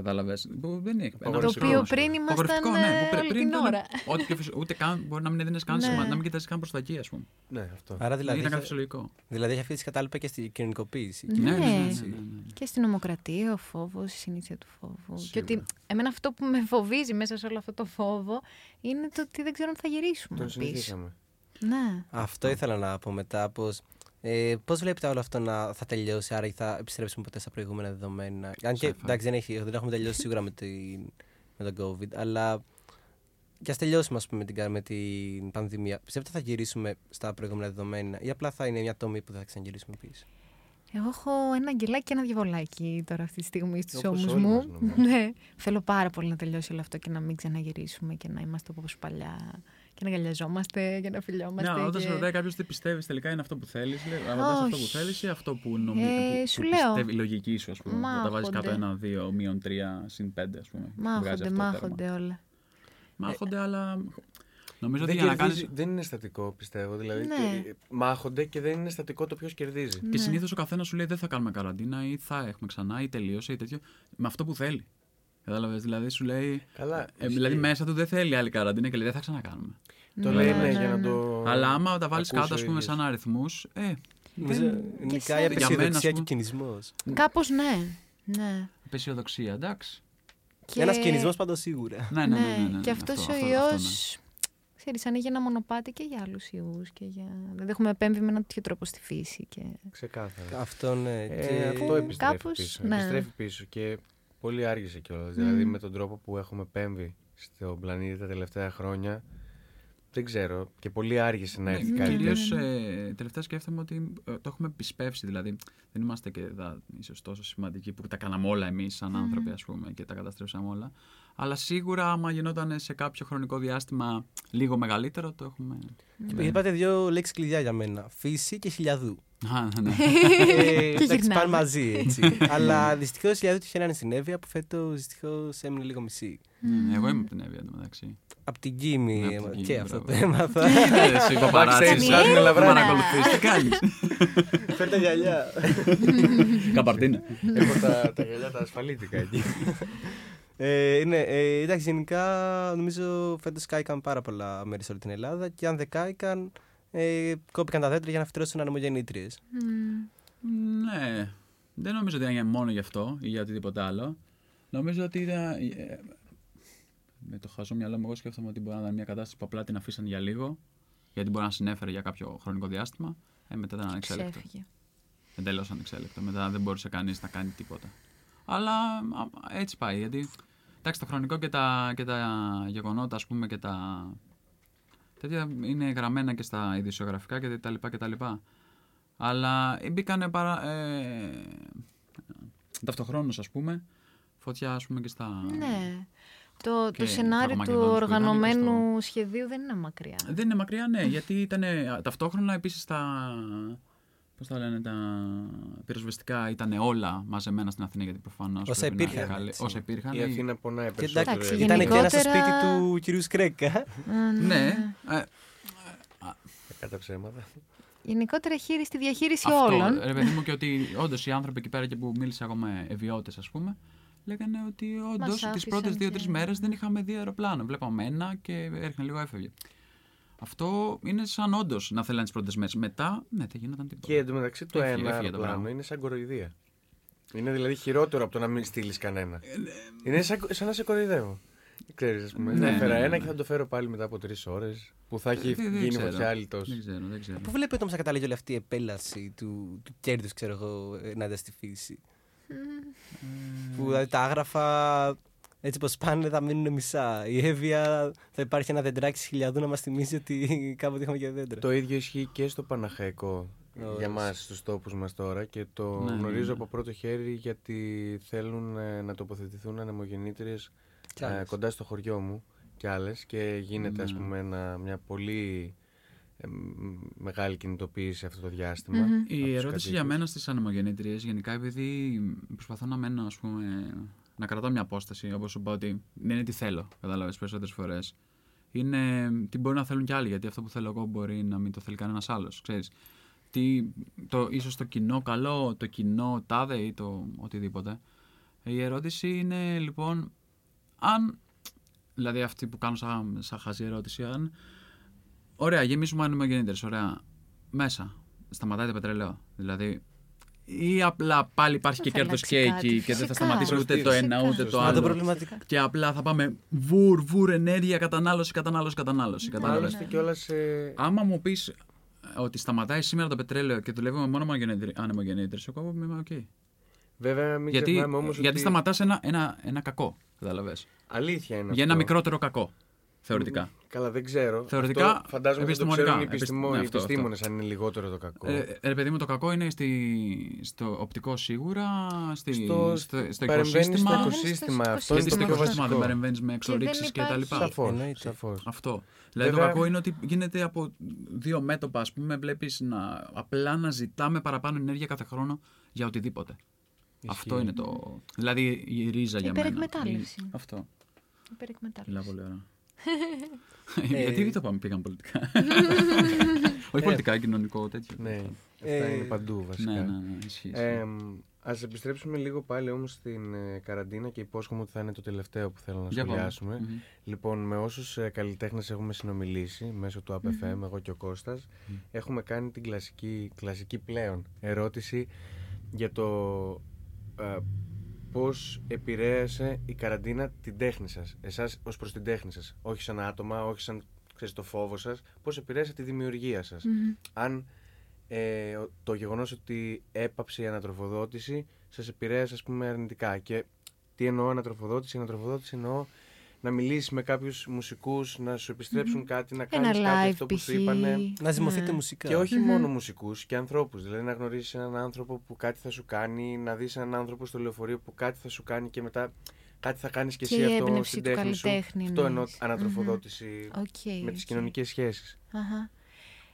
Κατάλαβες. Δεν είναι. Το ένα Το Απογορευτικό. οποίο όμως. πριν ήμασταν Απογορευτικό, ναι, που ε, πρι- όλη πριν την ήταν ώρα. Ό,τι και φυσ- ούτε καν μπορεί να μην έδινε καν Ναι. σημασία, να μην κοιτάζει καν προς τα εκεί, ας πούμε. Ναι, αυτό. Άρα δηλαδή, ήταν κάτι είχε- φυσιολογικό. δηλαδή έχει αφήσει κατάλοιπα και στη κοινωνικοποίηση. Ναι. Ναι, ναι, ναι, ναι, ναι. Και στην ομοκρατία ο φόβος, η συνήθεια του φόβου. Και Σίγουρα. ότι εμένα αυτό που με φοβίζει μέσα σε όλο αυτό το φόβο είναι το ότι δεν ξέρω αν θα γυρίσουμε Τον πίσω. συνηθίσαμε. Ναι. Αυτό ήθελα να πω μετά. Πώς, ε, πώς βλέπετε όλο αυτό να θα τελειώσει, άρα θα επιστρέψουμε ποτέ στα προηγούμενα δεδομένα; Αν και Sci-fi. εντάξει, δεν, έχει, δεν έχουμε τελειώσει σίγουρα με, την, με τον COVID, αλλά και ας τελειώσουμε ας πούμε, με, την, κα- με την πανδημία. Πιστεύετε θα γυρίσουμε στα προηγούμενα δεδομένα ή απλά θα είναι μια τομή που δεν θα ξαναγυρίσουμε πίσω; Εγώ έχω ένα αγγελάκι και ένα διαβολάκι τώρα αυτή τη στιγμή στους Όπως ώμους όλοι μας, μου. νομίζω. ναι. Θέλω πάρα πολύ να τελειώσει όλο αυτό και να μην ξαναγυρίσουμε και να είμαστε όπως παλιά και να γαλιαζόμαστε και να φιλιόμαστε. Ναι, όταν και... σε ρωτάει κάποιος τι πιστεύεις τελικά είναι αυτό που θέλεις, λέει ρωτάς αυτό που Όχι. θέλεις ή αυτό που νομίζεις. Ε, που, σου που λέω. πιστεύει η λογική σου, ας πούμε. Να τα βάζεις Μάχονται. κάτω 1, 2, μείον 3, συν 5, ας πούμε. Βγάζει Μάχονται, αυτό το μάχονται τέρμα. όλα. Μάχονται, αλλά. Νομίζω ότι Δεν, για να κερδίζει- κάνει. δεν είναι στατικό, πιστεύω. Δηλαδή, Ναι. και- μάχονται και δεν είναι στατικό το ποιος κερδίζει. Και Ναι. συνήθως ο καθένας σου λέει δεν θα κάνουμε καραντίνα ή θα έχουμε ξανά ή τελείωσε ή τέτοιο. Με αυτό που θέλει. Κατάλαβες. Δηλαδή σου λέει. Καλά. Ε, δηλαδή ισχύει. μέσα του δεν θέλει άλλη καραντίνα και λέει δεν θα ξανακάνουμε. Το Ναι, λέει ναι, ναι, για ναι, να ναι. το. Αλλά άμα τα βάλεις ακούσει κάτω, ο ας πούμε, ίδιος. σαν αριθμούς. Ε, Νομίζω δεν- νικάει η σε- Για μένα, απεσιοδοξία ας και ο πούμε. κινησμός. Κάπως ναι. ναι. απεσιοδοξία, εντάξει. Και... Ένας κινησμός πάντως σίγουρα. Ναι, ναι, ναι. ναι, ναι, ναι, και αυτός αυτός, ο αυτό, ιός, αυτό, ναι. ξέρεις, ανοίγει ένα μονοπάτι και για άλλους ιούς. Και για... Δηλαδή έχουμε επέμβει με έναν τέτοιο τρόπο στη φύση. Και... Ξεκάθαρα. Αυτό ναι. Ε, και- αυτό Που επιστρέφει κάπως, πίσω. ναι. Επιστρέφει πίσω και πολύ άργησε κιόλας. Δηλαδή με τον τρόπο που έχουμε πέμβει στον πλανήτη τα τελευταία χρόνια. Δεν ξέρω. Και πολύ άργησε να έρθει Ναι, κάτι κυρίως, τέτοιο. ε, τελευταία σκέφτομαι ότι ε, το έχουμε επισπεύσει. Δηλαδή, δεν είμαστε και δα, ίσως τόσο σημαντικοί που τα κάναμε όλα εμείς σαν άνθρωποι, ας πούμε, και τα καταστρέψαμε όλα. Αλλά σίγουρα, άμα γινόταν σε κάποιο χρονικό διάστημα λίγο μεγαλύτερο, το έχουμε. Είπατε δύο λέξεις κλειδιά για μένα. Φύση και χιλιαδού. Α, ναι. Ε, εντάξει, γυρνάμε. πάνε μαζί έτσι. Αλλά δυστυχώς η χιλιαδού τυχαίνει να είναι στην Εύβοια που φέτος δυστυχώς έμεινε λίγο μισή. Ναι, Εγώ είμαι από την Εύβοια εντωμεταξύ. Από την Κίμη Ναι, από την και Κίμη, αυτό το μπράβο. έμαθα. Ε, Εσύ είπα παράτηση. Backstage, Κάνει άκουγα Δεν βράδυ. παρακολουθείς, τι κάνεις; Φέρτε γυαλιά. Καπαρτίνα. Έχω τα, τα γυαλιά τα ασφαλίτικα εκεί. Ε, ναι, ε, εντάξει, γενικά νομίζω φέτος κάηκαν πάρα πολλά μέρη σε όλη την Ελλάδα και αν δεν κάηκαν, ε, κόπηκαν τα δέντρα για να φυτρώσουν ανεμογεννήτριες. Μμμ. Ναι. Δεν νομίζω ότι είναι μόνο γι' αυτό ή για οτιδήποτε άλλο. Νομίζω ότι ήταν. ε, με το χαζό μυαλό μου, εγώ σκέφτομαι ότι μπορεί να ήταν μια κατάσταση που απλά την αφήσαν για λίγο, γιατί μπορεί να συνέφερε για κάποιο χρονικό διάστημα. Ε, μετά ήταν ανεξέλεκτο. Ξέφυγε. Εντελώς ανεξέλεκτο. Μετά δεν μπορούσε κανείς να κάνει τίποτα. Αλλά α, έτσι πάει. Γιατί εντάξει, το χρονικό και τα, και τα γεγονότα, ας πούμε, και τα. τέτοια είναι γραμμένα και στα ειδησιογραφικά και τα λοιπά και τα λοιπά. Αλλά μπήκανε παρα. Ε, ταυτοχρόνως, ας πούμε, φωτιά, ας πούμε, και στα. Ναι. Το, Και το σενάριο του Αρμαγεδόνος που ήταν και οργανωμένου σχεδίου δεν είναι μακριά. Δεν είναι μακριά, ναι, γιατί ήταν ταυτόχρονα επίσης τα. Πώς τα λένε, τα πυροσβεστικά ήταν όλα μαζεμένα στην Αθήνα γιατί προφανώς Όσα πρέπει να υπήρχαν, είναι καλή- έτσι. Όσα υπήρχαν. Η Αθήνα πονάει Και περισσότερο. εντάξει, Εντάξει, έτσι. ήταν και ένα στο γενικότερα- σπίτι του κυρίου Σκρέκα. Α, Ναι, ε, Κατά ψέματα. Γενικότερα χείρι στη διαχείριση αυτό, όλων. ρε παιδί μου, και ότι όντως οι άνθρωποι εκεί πέρα και που μίλησα εγώ με ευιώτε, ας πούμε, λέγανε ότι όντως τις άφησαν πρώτες και- δύο-τρεις μέρες δεν είχαμε δει αεροπλάνο. Βλέπαμε ένα και έρχεται λίγο έφευγε. Αυτό είναι σαν όντως να θέλανε τις πρώτες μέρες. Μετά, ναι, δεν γινόταν τίποτα. Και εντωμεταξύ το Έφυγε, ένα έφυγε το αεροπλάνο πράγμα. είναι σαν κοροϊδία. Είναι δηλαδή χειρότερο από το να μην στείλεις κανένα. Είναι σαν, σαν να σε κοροϊδεύω. Ξέρεις, ας πούμε. Ναι, θα έφερα ναι, ναι, ένα ναι. και θα το φέρω πάλι μετά από τρεις ώρες. Που θα έχει Δεν- δεν γίνει ξέρω. φωτιά άλλη τόσο. Δεν ξέρω, δεν ξέρω. Πού βλέπετε όμως να καταλήγει όλη αυτή η επέλαση του, του κέρδους, ξέρω εγώ, ενάντια στη φύση; Που δηλαδή τα άγραφα Έτσι πως πάνε θα μείνουν μισά. Η Εύβοια θα υπάρχει ένα δεντράκι χιλιαδού να μας θυμίσει ότι κάποτε είχαμε και δέντρα. Το ίδιο ισχύει και στο Παναχαϊκό Ωραία. για μας στους τόπους μας τώρα και το Ναι, ναι, γνωρίζω ναι. από πρώτο χέρι γιατί θέλουν ε, να τοποθετηθούν ανεμογεννήτριες Κι ε, άλλες. κοντά στο χωριό μου και άλλες και γίνεται ας Ναι. πούμε ένα- μια πολύ ε, μ, μεγάλη κινητοποίηση αυτό το διάστημα. Μμμ. από Η τους ερώτηση για κατοίκους. μένα στις ανεμογεννήτριες, γενικά επειδή προσπαθώ να μένω, ας πούμε, να κρατάω μια απόσταση, όπως σου είπα ότι δεν είναι τι θέλω, κατάλαβες περισσότερες φορές. Είναι τι μπορεί να θέλουν κι άλλοι, γιατί αυτό που θέλω εγώ μπορεί να μην το θέλει κανένας άλλος, ξέρεις. Τι, το, ίσως το κοινό καλό, το κοινό τάδε ή το οτιδήποτε. Η ερώτηση είναι λοιπόν, αν, δηλαδή αυτή που κάνω σαν, σαν χαζή ερώτηση, αν, ωραία, γεμίσουμε ανεμογεννήτρες, ωραία, μέσα, σταματάει το πετρέλαιο, δηλαδή, ή απλά πάλι υπάρχει και Δεν θα κέρδος και αλλάξει εκεί κάτι, και δεν θα φυσικά. σταματήσει ούτε το ένα Φυσικά. ούτε το Σωστά. Μα το άλλο. προβληματικό. Και απλά θα πάμε βουρ, βουρ, ενέργεια, κατανάλωση, κατανάλωση, κατανάλωση. Ναι, κατάλαβες. Άλλωστε κιόλας ε, Άμα μου πεις ότι σταματάει σήμερα το πετρέλαιο και δουλεύουμε μόνο με ανεμογεννήτρε, εγώ είμαι οκ. βέβαια μην Γιατί, ξεχνάμε όμως γιατί ότι σταματάς ένα, ένα, ένα κακό. Κατάλαβες. αλήθεια είναι Για ένα αυτό. μικρότερο κακό. Θεωρητικά. Καλά, δεν ξέρω. Θεωρητικά, Αυτό φαντάζομαι ότι το επιστημονικά, ξέρουν οι, επιστημό... επισ- ναι, οι αυτό, αυτό. επιστήμονες αν είναι λιγότερο το κακό. Ε, ε, ρε παιδί μου, το κακό είναι στη, στο οπτικό σίγουρα, στη, Στο- στο, στο παρεμβαίνεις οικοσύστημα. στο στο οικοσύστημα. οικοσύστημα. Αυτό Και είναι στο το πιο οικοσύστημα δεν βασικό. παρεμβαίνεις με εξορίξεις δεν κτλ. υπάρχει- Σαφώς, Εννοείται. σαφώς. Αυτό. Δηλαδή Βέβαια- το κακό είναι ότι γίνεται από δύο μέτωπα, ας πούμε, βλέπεις να απλά να ζητάμε παραπάνω ενέργεια κάθε χρόνο για οτιδήποτε. Αυτό είναι το. Δηλαδή η ρίζα για μένα. Υπερεκμετάλλευση. Η- Αυτό. Μιλάω Υπερεκμετάλλευση. πολύ ωραία. Ε, Γιατί δεν το πάμε, πήγαν πολιτικά; Όχι πολιτικά, κοινωνικό τέτοιο. Ναι, Ε, αυτά είναι παντού βασικά. ναι, ναι, ναι, ισχύει. Ε, ας επιστρέψουμε λίγο πάλι όμως στην ε, καραντίνα και υπόσχομαι ότι θα είναι το τελευταίο που θέλω να Για πάμε. σχολιάσουμε. Μμμ. Λοιπόν, με όσους ε, καλλιτέχνες έχουμε συνομιλήσει μέσω του APFM, εγώ και ο Κώστας, έχουμε κάνει την κλασική, κλασική πλέον ερώτηση για το ε, πώς επηρέασε η καραντίνα την τέχνη σας, εσάς ως προς την τέχνη σας, όχι σαν άτομα, όχι σαν ξέρεις, το φόβο σας, πώς επηρέασε τη δημιουργία σας. Μμμ. Αν ε, ο- το γεγονός ότι έπαψε η ανατροφοδότηση σας επηρέασε ας πούμε αρνητικά και τι εννοώ ανατροφοδότηση, ανατροφοδότηση εννοώ να μιλήσεις με κάποιους μουσικούς, να σου επιστρέψουν κάτι, να Ένα κάνεις κάτι live αυτό που π.χ. σου είπανε. Να ζυμωθείτε Ναι. μουσικά. Και όχι Μμμ. μόνο μουσικούς και ανθρώπους. Δηλαδή να γνωρίσεις έναν άνθρωπο που κάτι θα σου κάνει, να δεις έναν άνθρωπο στο λεωφορείο που κάτι θα σου κάνει και μετά κάτι θα κάνεις και, Και εσύ η αυτό έμπνευση στην του τέχνη σου. καλλιτέχνη Αυτό εννοώ εννοείς. ανατροφοδότηση Οκ, με τις οκ. κοινωνικές σχέσεις. Αχα.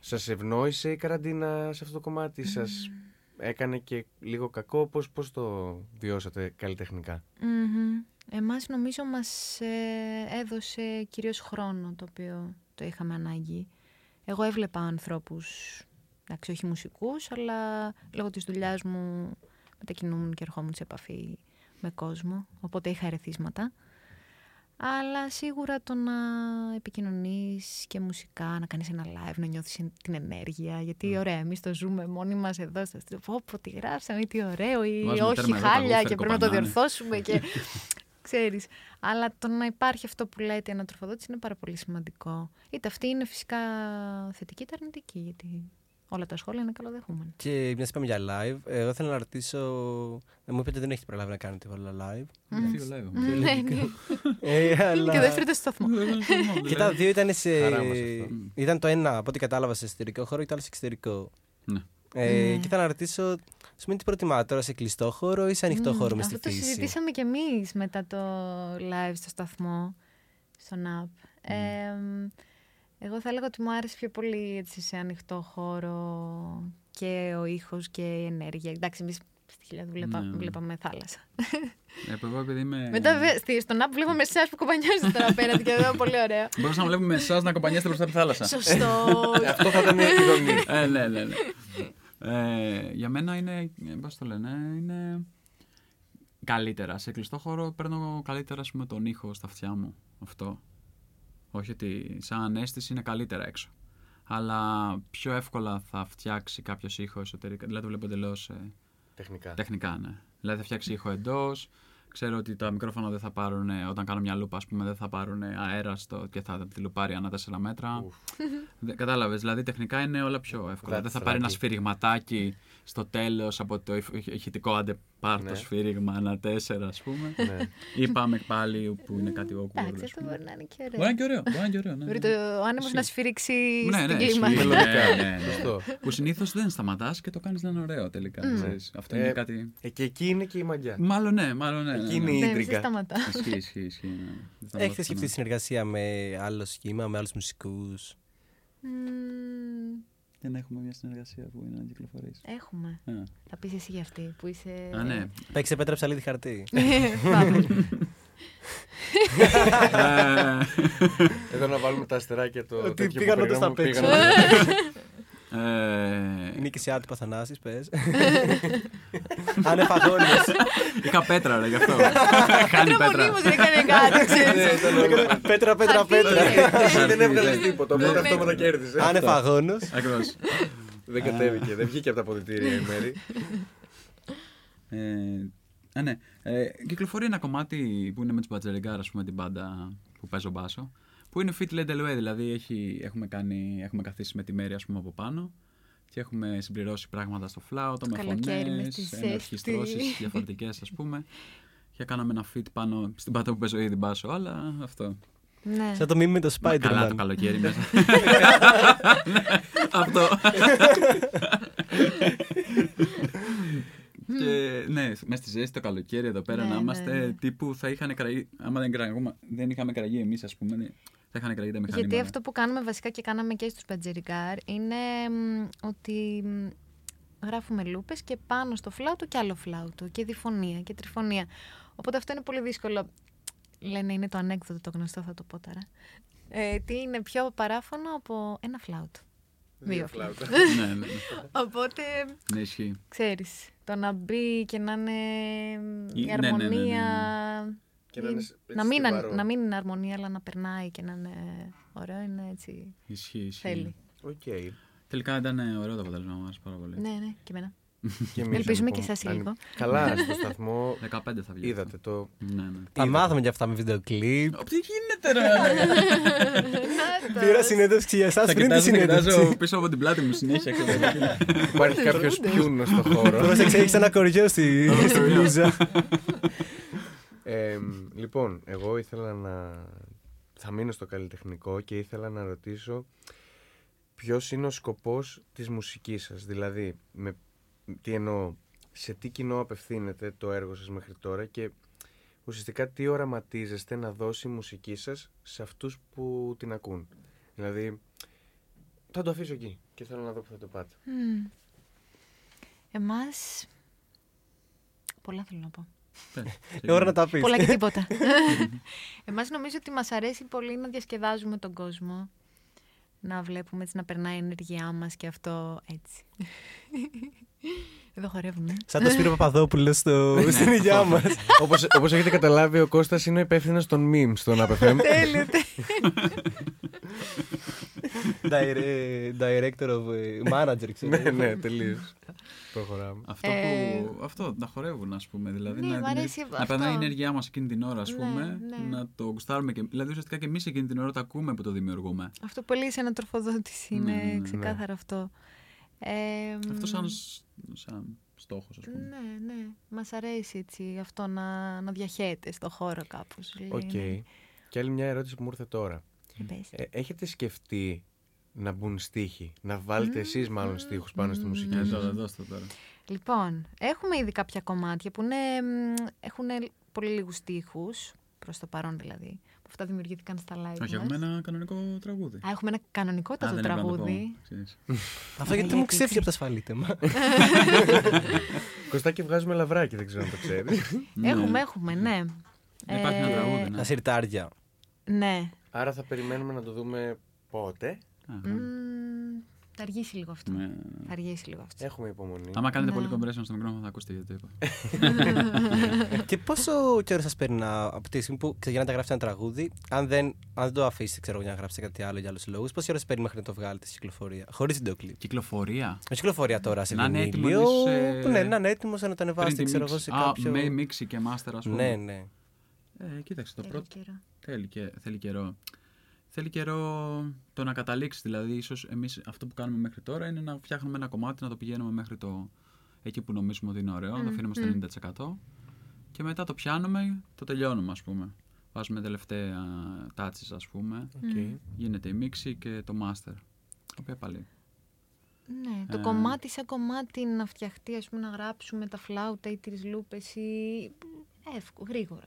Σας ευνόησε η καραντίνα σε αυτό το κομμάτι, σας έκανε και λίγο κακό, πώς, πώς το βιώσατε καλλιτεχνικά; Μμμ. Εμάς νομίζω μας ε, έδωσε κυρίως χρόνο το οποίο το είχαμε ανάγκη. Εγώ έβλεπα ανθρώπους, εντάξει όχι μουσικούς, αλλά λόγω της δουλειάς μου μετακινούμουν και ερχόμουν σε επαφή με κόσμο, οπότε είχα ερεθίσματα. Αλλά σίγουρα το να επικοινωνείς και μουσικά, να κάνεις ένα live, να νιώθεις την ενέργεια. Γιατί ωραία, εμείς το ζούμε μόνοι μας εδώ στο στούντιο. Πω, πω, τι γράψαμε, ή τι ωραίο, ή Βάζουμε όχι τέρμα εδώ, τα χάλια γούφερ και πρέπει να το κοπανάνε. διορθώσουμε. Και... Ξέρεις. Αλλά το να υπάρχει αυτό που λέτε η ανατροφοδότηση είναι πάρα πολύ σημαντικό. Είτε αυτή είναι φυσικά θετική είτε αρνητική, γιατί όλα τα σχόλια είναι καλοδεχούμενα. Και μιας είπαμε για live, ε, εγώ θέλω να ρωτήσω. ε, Μου είπατε ότι δεν έχετε προλάβει να κάνετε πολλά live. Φύγω, λέγω. Ναι, ναι. Ε, αλλά... Και δεύτερο στο σταθμό. Και τα δύο ήταν σε. Χαρά μας αυτό. Ήταν το ένα, από ό,τι κατάλαβα, σε εσωτερικό χώρο και το άλλο σε εξωτερικό. Ναι. Ε, Ναι. Και ήθελα να ρωτήσω, σου πούμε τι προτιμάτε τώρα σε κλειστό χώρο ή σε ανοιχτό Μμμ, χώρο μες στη Αυτό το φύση; συζητήσαμε κι εμείς μετά το live στο σταθμό, στον app. Ε, εγώ θα έλεγα ότι μου άρεσε πιο πολύ έτσι, σε ανοιχτό χώρο και ο ήχος και η ενέργεια. Εντάξει, εμείς στη χιλιά βλέπα, Ναι. βλέπαμε θάλασσα. Ε, εγώ επειδή είμαι. Μετά βε- στη- στον app βλέπαμε εσάς που κομπανιάζετε τώρα απέναντι και εδώ πολύ ωραίο. Μπορούσα να βλέπουμε εσάς να κομπανιέστε μπροστά από τη θάλασσα. Σωστό. Αυτό θα ήταν η ειδονή. ε, ναι, ναι, ναι. Ε, για μένα είναι, ε, πώς το λένε, είναι καλύτερα. Σε κλειστό χώρο παίρνω καλύτερα ας πούμε, τον ήχο στα αυτιά μου. Αυτό. Όχι ότι σαν αίσθηση είναι καλύτερα έξω. Αλλά πιο εύκολα θα φτιάξει κάποιος ήχο εσωτερικά. Δηλαδή το βλέπω εντελώς Τεχνικά. τεχνικά, ναι. Δηλαδή θα φτιάξει ήχο εντός. Ξέρω ότι τα μικρόφωνα δεν θα πάρουν, όταν κάνω μια λούπα, ας πούμε, δεν θα πάρουν αέρα στο και θα τη λουπάρει ανά 4 μέτρα. Ουφ. Κατάλαβες, δηλαδή τεχνικά είναι όλα πιο εύκολα. That's δεν θα πάρει ένα right. σφυριγματάκι στο τέλος από το ηχ- ηχητικό άντε πάρ Ναι. το σφύριγμα ένα τέσσερα ας πούμε. ναι. ή πάμε πάλι που είναι κάτι awkward. Εντάξει, ας αυτό πούμε. μπορεί να είναι και Μπορεί να είναι ωραίο. και ωραίο. Μπορεί να είναι και ωραίο. ναι, Μπορεί ναι. το άνεμος Ισχύει. να σφυρίξει Ναι, στην ναι, κλίμα. ισχύει. Μελλοντικά. Ναι, ναι, ναι. Σωστό. Που συνήθως δεν σταματάς και το κάνεις να είναι ωραίο τελικά. Μμμ. ξέρεις. Αυτό Ε, είναι κάτι. Ε, και εκεί είναι και η μαγιά. Μάλλον ναι, μάλλον ναι. ναι, Εκεί ναι. είναι η Ναι, ίντρικα. δεν σταματά. Ισχύει, ισχύει. ισχύει, ναι. Δεν σταματάς Έχετε πουθενά. σκεφτεί συνεργασία με άλλο σχήμα, με άλλους μουσικούς; Μμμ, Δεν έχουμε μια συνεργασία που είναι να κυκλοφορήσει. Έχουμε. Α. Θα πεις εσύ για αυτή που είσαι... Α, ναι. Παίξε πέτρα ψαλίδι χαρτί. Πάμε. Ε, Εδώ να βάλουμε τα αστεράκια το. Ότι τέτοιο πήγαν που όντως να περιγράφουμε, παίξουν. πήγαν- ε, Νίκη σε άτυπα Θανάσης, πες. Ανεφαγόνιος. Είχα πέτρα, ρε, γι' αυτό. Χάνει πέτρα. Μονίμως δεν έκανε κάτι, Ναι, ξέρεις. ήταν όλο. Πέτρα, πέτρα, Χαρτί. πέτρα. Δεν έβγαλες τίποτα. Ναι, Οπότε ναι. αυτόματα κέρδισε. Ανεφαγόνος. Ακριβώς. Δεν κατέβηκε, δεν βγήκε από τα αποδητήρια η μέρη. Ε, α, ναι. Ε, κυκλοφορεί ένα κομμάτι που είναι με τους Μπατζεριγκάρ, ας πούμε, την μπάντα που παίζω μπάσο. Που είναι fit led away, δηλαδή έχει, έχουμε, κάνει, έχουμε καθίσει με τη μέρη ας πούμε, από πάνω και έχουμε συμπληρώσει πράγματα στο φλάουτο με καλοκαίρι, μες φωνές, στη ζέστη. ενορχιστρώσεις διαφορετικές ας πούμε. Και κάναμε ένα fit πάνω στην μπάντα που παίζω ήδη μπάσο, αλλά αυτό. Ναι. Σαν το μήνυμα με το Μα Καλά το Spider-Man. καλοκαίρι μέσα. Ναι, αυτό. Και ναι, μέσα στη ζέστη το καλοκαίρι εδώ πέρα Ναι, να ναι, είμαστε ναι. τύπου θα είχαν κραγεί. Άμα δεν, κραγούμε, δεν είχαμε κραγεί εμείς, ας πούμε, ναι, θα είχαν κραγεί τα μηχανήματα. Γιατί αυτό που κάνουμε βασικά και κάναμε και στους Μπατζερικάρ είναι μ, ότι μ, γράφουμε λούπες και πάνω στο φλάουτο και άλλο φλάουτο και διφωνία και τριφωνία. Οπότε αυτό είναι πολύ δύσκολο. Λένε είναι το ανέκδοτο το γνωστό, θα το πω τώρα. Ε, τι είναι πιο παράφωνο από ένα φλάουτο. Δύο φλάουτα. ναι, ναι, ναι. Οπότε, ναι, ισχύει. ξέρεις, το να μπει και να είναι Η- η ναι, ναι, ναι, ναι, ναι. αρμονία... Και να είναι ή- έτσι να, μην, στιβαρό. να μην είναι αρμονία, αλλά να περνάει και να είναι ωραίο, είναι έτσι. Ισχύει, ισχύει. Θέλει. Οκ. Τελικά ήταν ε, ωραίο το αποτέλεσμα, μου άρεσε πάρα πολύ. Ναι, ναι, και εμένα. Και εμείς, Ελπίζουμε λοιπόν, και εσάς αν- λίγο. Καλά, στο σταθμό 15 θα βγει. είδατε το. Ναι, ναι. Τα μάθαμε για αυτά με βίντεο κλιπ. Ω, Τι γίνεται, ρε! Πήρα συνέντευξη για εσάς Θα πριν τη κοιτάζω, θα κοιτάζω συνέντευξη. πίσω από την πλάτη μου συνέχεια. και- Υπάρχει κάποιος πιόνος στο χώρο. Πρόσεξε, έχεις ένα κοριό στη στη μπλούζα. Ε, λοιπόν, εγώ ήθελα να. Θα μείνω στο καλλιτεχνικό και ήθελα να ρωτήσω ποιος είναι ο σκοπός της μουσικής σας. Δηλαδή, με, τι εννοώ, σε τι κοινό απευθύνεται το έργο σας μέχρι τώρα και ουσιαστικά τι οραματίζεστε να δώσει η μουσική σας σε αυτούς που την ακούν. Δηλαδή, θα το αφήσω εκεί και θέλω να δω που θα το πάτε. Μμμ. Εμάς... Πολλά θέλω να πω. Είναι ώρα να τα πεις. Πολλά και τίποτα. Εμάς νομίζω ότι μας αρέσει πολύ να διασκεδάζουμε τον κόσμο. Να βλέπουμε έτσι να περνάει η ενέργειά μας και αυτό έτσι. Εδώ χορεύουνε. Σαν το Σπύρο Παπαδόπουλο στο- στην υγειά μας. όπως, όπως έχετε καταλάβει, ο Κώστας είναι υπεύθυνος των memes στον APFM. Τέλειο, τέλειο. Dire- Director of ε, Manager, ξέρω. ναι, ναι, τελείως. Προχωράμε. Αυτό, Ε, που, αυτό, να χορεύουν, ας πούμε. Δηλαδή, Ναι, να, μ' αρέσει να αυτό. περνάει η ενέργειά μας εκείνη την ώρα, ας Ναι, πούμε. ναι. Να το γουστάρουμε. Και, δηλαδή, ουσιαστικά και εμείς εκείνη την ώρα το ακούμε που το δημιουργούμε. Αυτό πολύ σε ανατροφοδότηση Ναι, είναι ναι, ναι. ξεκάθαρο αυτό. Ε, Αυτό σαν, σ- σαν στόχος, ας πούμε. Ναι, ναι. Μας αρέσει έτσι αυτό να, να διαχέεται στο χώρο κάπως. λέει, Οκ. ναι. Και άλλη μια ερώτηση που μου ήρθε τώρα. Ε, πες. Ε, έχετε σκεφτεί να μπουν στίχοι, να βάλετε εσείς μάλλον στίχους πάνω στη μουσική Ε, σας. τώρα, δώστε τώρα. Λοιπόν, έχουμε ήδη κάποια κομμάτια που είναι, μ, έχουν πολύ λίγους στίχους, προς το παρόν δηλαδή, που αυτά δημιουργήθηκαν στα live Όχι, μας. έχουμε ένα κανονικό τραγούδι. Α, έχουμε ένα κανονικότατο δεν έπρεπε να το πω, τραγούδι. ξέρεις. Αυτό γιατί μου ξέφυγε από τα ασφαλίτεμα. Κωστάκι βγάζουμε λαβράκι, δεν ξέρω αν το ξέρεις. Ναι. Έχουμε, έχουμε, ναι. Υπάρχει ένα Ε, τραγούδι, ναι. Τα σιρτάρια. Ναι. Άρα θα περιμένουμε να το δούμε πότε; Αχα. Μ, θα αργήσει λίγο αυτό. Ναι. Θα αργήσει λίγο αυτό. Έχουμε υπομονή. Άμα κάνετε Ναι. πολύ compression στο μικρόφωνο θα ακούσετε γιατί το είπα. Και πόσο καιρό σας παίρνει να, από τη στιγμή που ξεκινάτε να γράψετε ένα τραγούδι, αν δεν, αν δεν το αφήσετε ξέρω, για να γράψετε κάτι άλλο για άλλους λόγου, πόση ώρα σας παίρνει μέχρι να το βγάλετε στην κυκλοφορία, χωρίς βίντεο κλειπ. Κυκλοφορία; Με κυκλοφορία τώρα σε Να είναι έτοιμος βινίλιο. εννοείς, ε, που ναι, να είναι έτοιμος να το Πριν ανεβάσετε, τη ξέρω mix. εγώ, σε Α, κάποιο. με μίξη και master, ας πούμε. Ναι, ναι. Ε, κοίταξε, το Θέλει πρώτο καιρό. θέλει, και, θέλει καιρό. Θέλει καιρό το να καταλήξει. Δηλαδή, ίσως εμείς αυτό που κάνουμε μέχρι τώρα είναι να φτιάχνουμε ένα κομμάτι, να το πηγαίνουμε μέχρι το εκεί που νομίζουμε ότι είναι ωραίο, το Μμ, αφήνουμε στο μμ. 90%. Και μετά το πιάνουμε, το τελειώνουμε, ας πούμε. Βάζουμε τελευταία touches, ας πούμε. Οκ. Γίνεται η μίξη και το master. Το οποίο πάλι. Ναι, το Ε. κομμάτι σαν κομμάτι να φτιαχτεί, ας πούμε, να γράψουμε τα φλάουτα ή τις λούπες ή εύκολα, γρήγορα.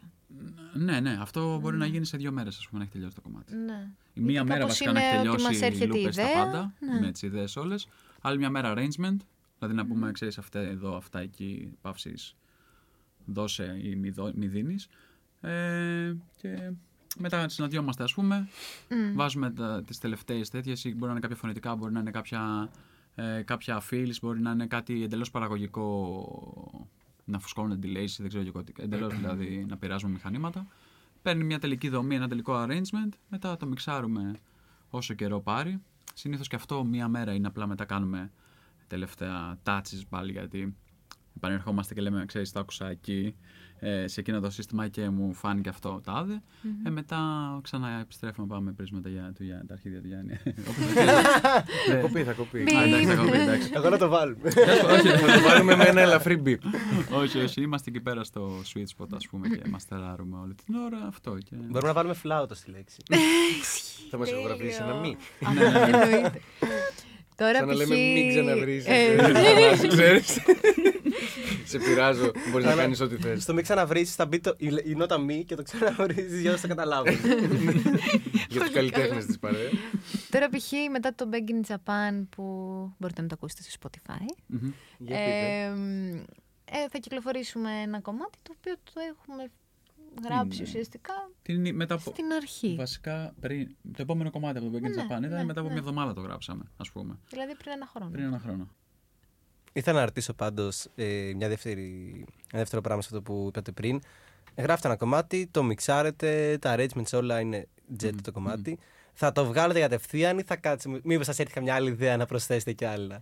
Ναι, ναι, αυτό μπορεί να γίνει σε δύο μέρες, ας πούμε, να έχει τελειώσει το κομμάτι. Ναι. Η μία Γιατί μέρα κάπως βασικά να έχει είναι ότι τελειώσει μας έρχεται η λούπες τα ιδέα, πάντα, ναι. με τις ιδέες όλες. Άλλη μια μέρα arrangement, δηλαδή να πούμε, ξέρεις, αυτά εδώ, αυτά εκεί, παύσεις, δώσε ή μη, δω- μη δίνεις. Ε, και μετά συναντιόμαστε, ας πούμε, Μμ. βάζουμε τα, τις τελευταίες τέτοιες, ή μπορεί να είναι κάποια φωνητικά, μπορεί να είναι κάποια, ε, κάποια feels, μπορεί να είναι κάτι εντελώς παραγωγικό, να φουσκώνουν delays, δεν ξέρω και εγώ τι, εντελώς δηλαδή να πειράζουμε μηχανήματα. Παίρνει μια τελική δομή, ένα τελικό arrangement, μετά το μιξάρουμε όσο καιρό πάρει. Συνήθως και αυτό μία μέρα είναι απλά μετά κάνουμε τελευταία touches πάλι γιατί επανερχόμαστε και λέμε, ξέρεις, το άκουσα εκεί ε, σε εκείνο το σύστημα και μου φάνηκε αυτό τάδε. Ε, μετά ξανά επιστρέφουμε, πάμε πρίσματα για, του, για τα αρχίδια του Γιάννη. Θα κοπεί, θα κοπεί. Μπι. Α, εντάξει, θα κοπεί, εντάξει. Εγώ να το βάλουμε. όχι, Θα το βάλουμε με ένα ελαφρύ μπιπ. όχι, όχι, είμαστε εκεί πέρα στο sweet spot, ας πούμε, και μαστεράρουμε όλη την ώρα αυτό. Και... Μπορούμε να βάλουμε φλάουτο στη λέξη. Θα μας ηχογραφήσει ένα μη. Αυτό εννοείται. Τώρα Σαν να π.χ. λέμε μην ξαναβρεις. Ε, Ξέρεις. Σε πειράζω. Μπορείς να κάνεις ό,τι θες. Στο μη ξαναβρίσει θα μπει το, η, η νότα μη και το ξαναβρίσει για να το καταλάβουν. Για τους καλλιτέχνες της παρέα. Τώρα π.χ. μετά το Back in Japan που μπορείτε να το ακούσετε στο Spotify. Μμμ. Για πείτε. Ε, μ, ε, θα κυκλοφορήσουμε ένα κομμάτι το οποίο το έχουμε γράψει Είναι. ουσιαστικά Την, μετά από, στην αρχή. Βασικά, πριν, το επόμενο κομμάτι από το Back in Ναι, Japan ήταν ναι, μετά από ναι. μια εβδομάδα το γράψαμε, ας πούμε. Δηλαδή πριν ένα χρόνο. Πριν ένα χρόνο. Ήθελα να ρωτήσω πάντως ε, μια δεύτερη, ένα δεύτερο πράγμα σε αυτό που είπατε πριν. Γράφετε ένα κομμάτι, το μιξάρετε, τα arrangements όλα είναι jet το κομμάτι. Θα το βγάλετε κατευθείαν ή θα κάτσετε. Μήπως σας έρθει καμιά άλλη ιδέα να προσθέσετε κι άλλα;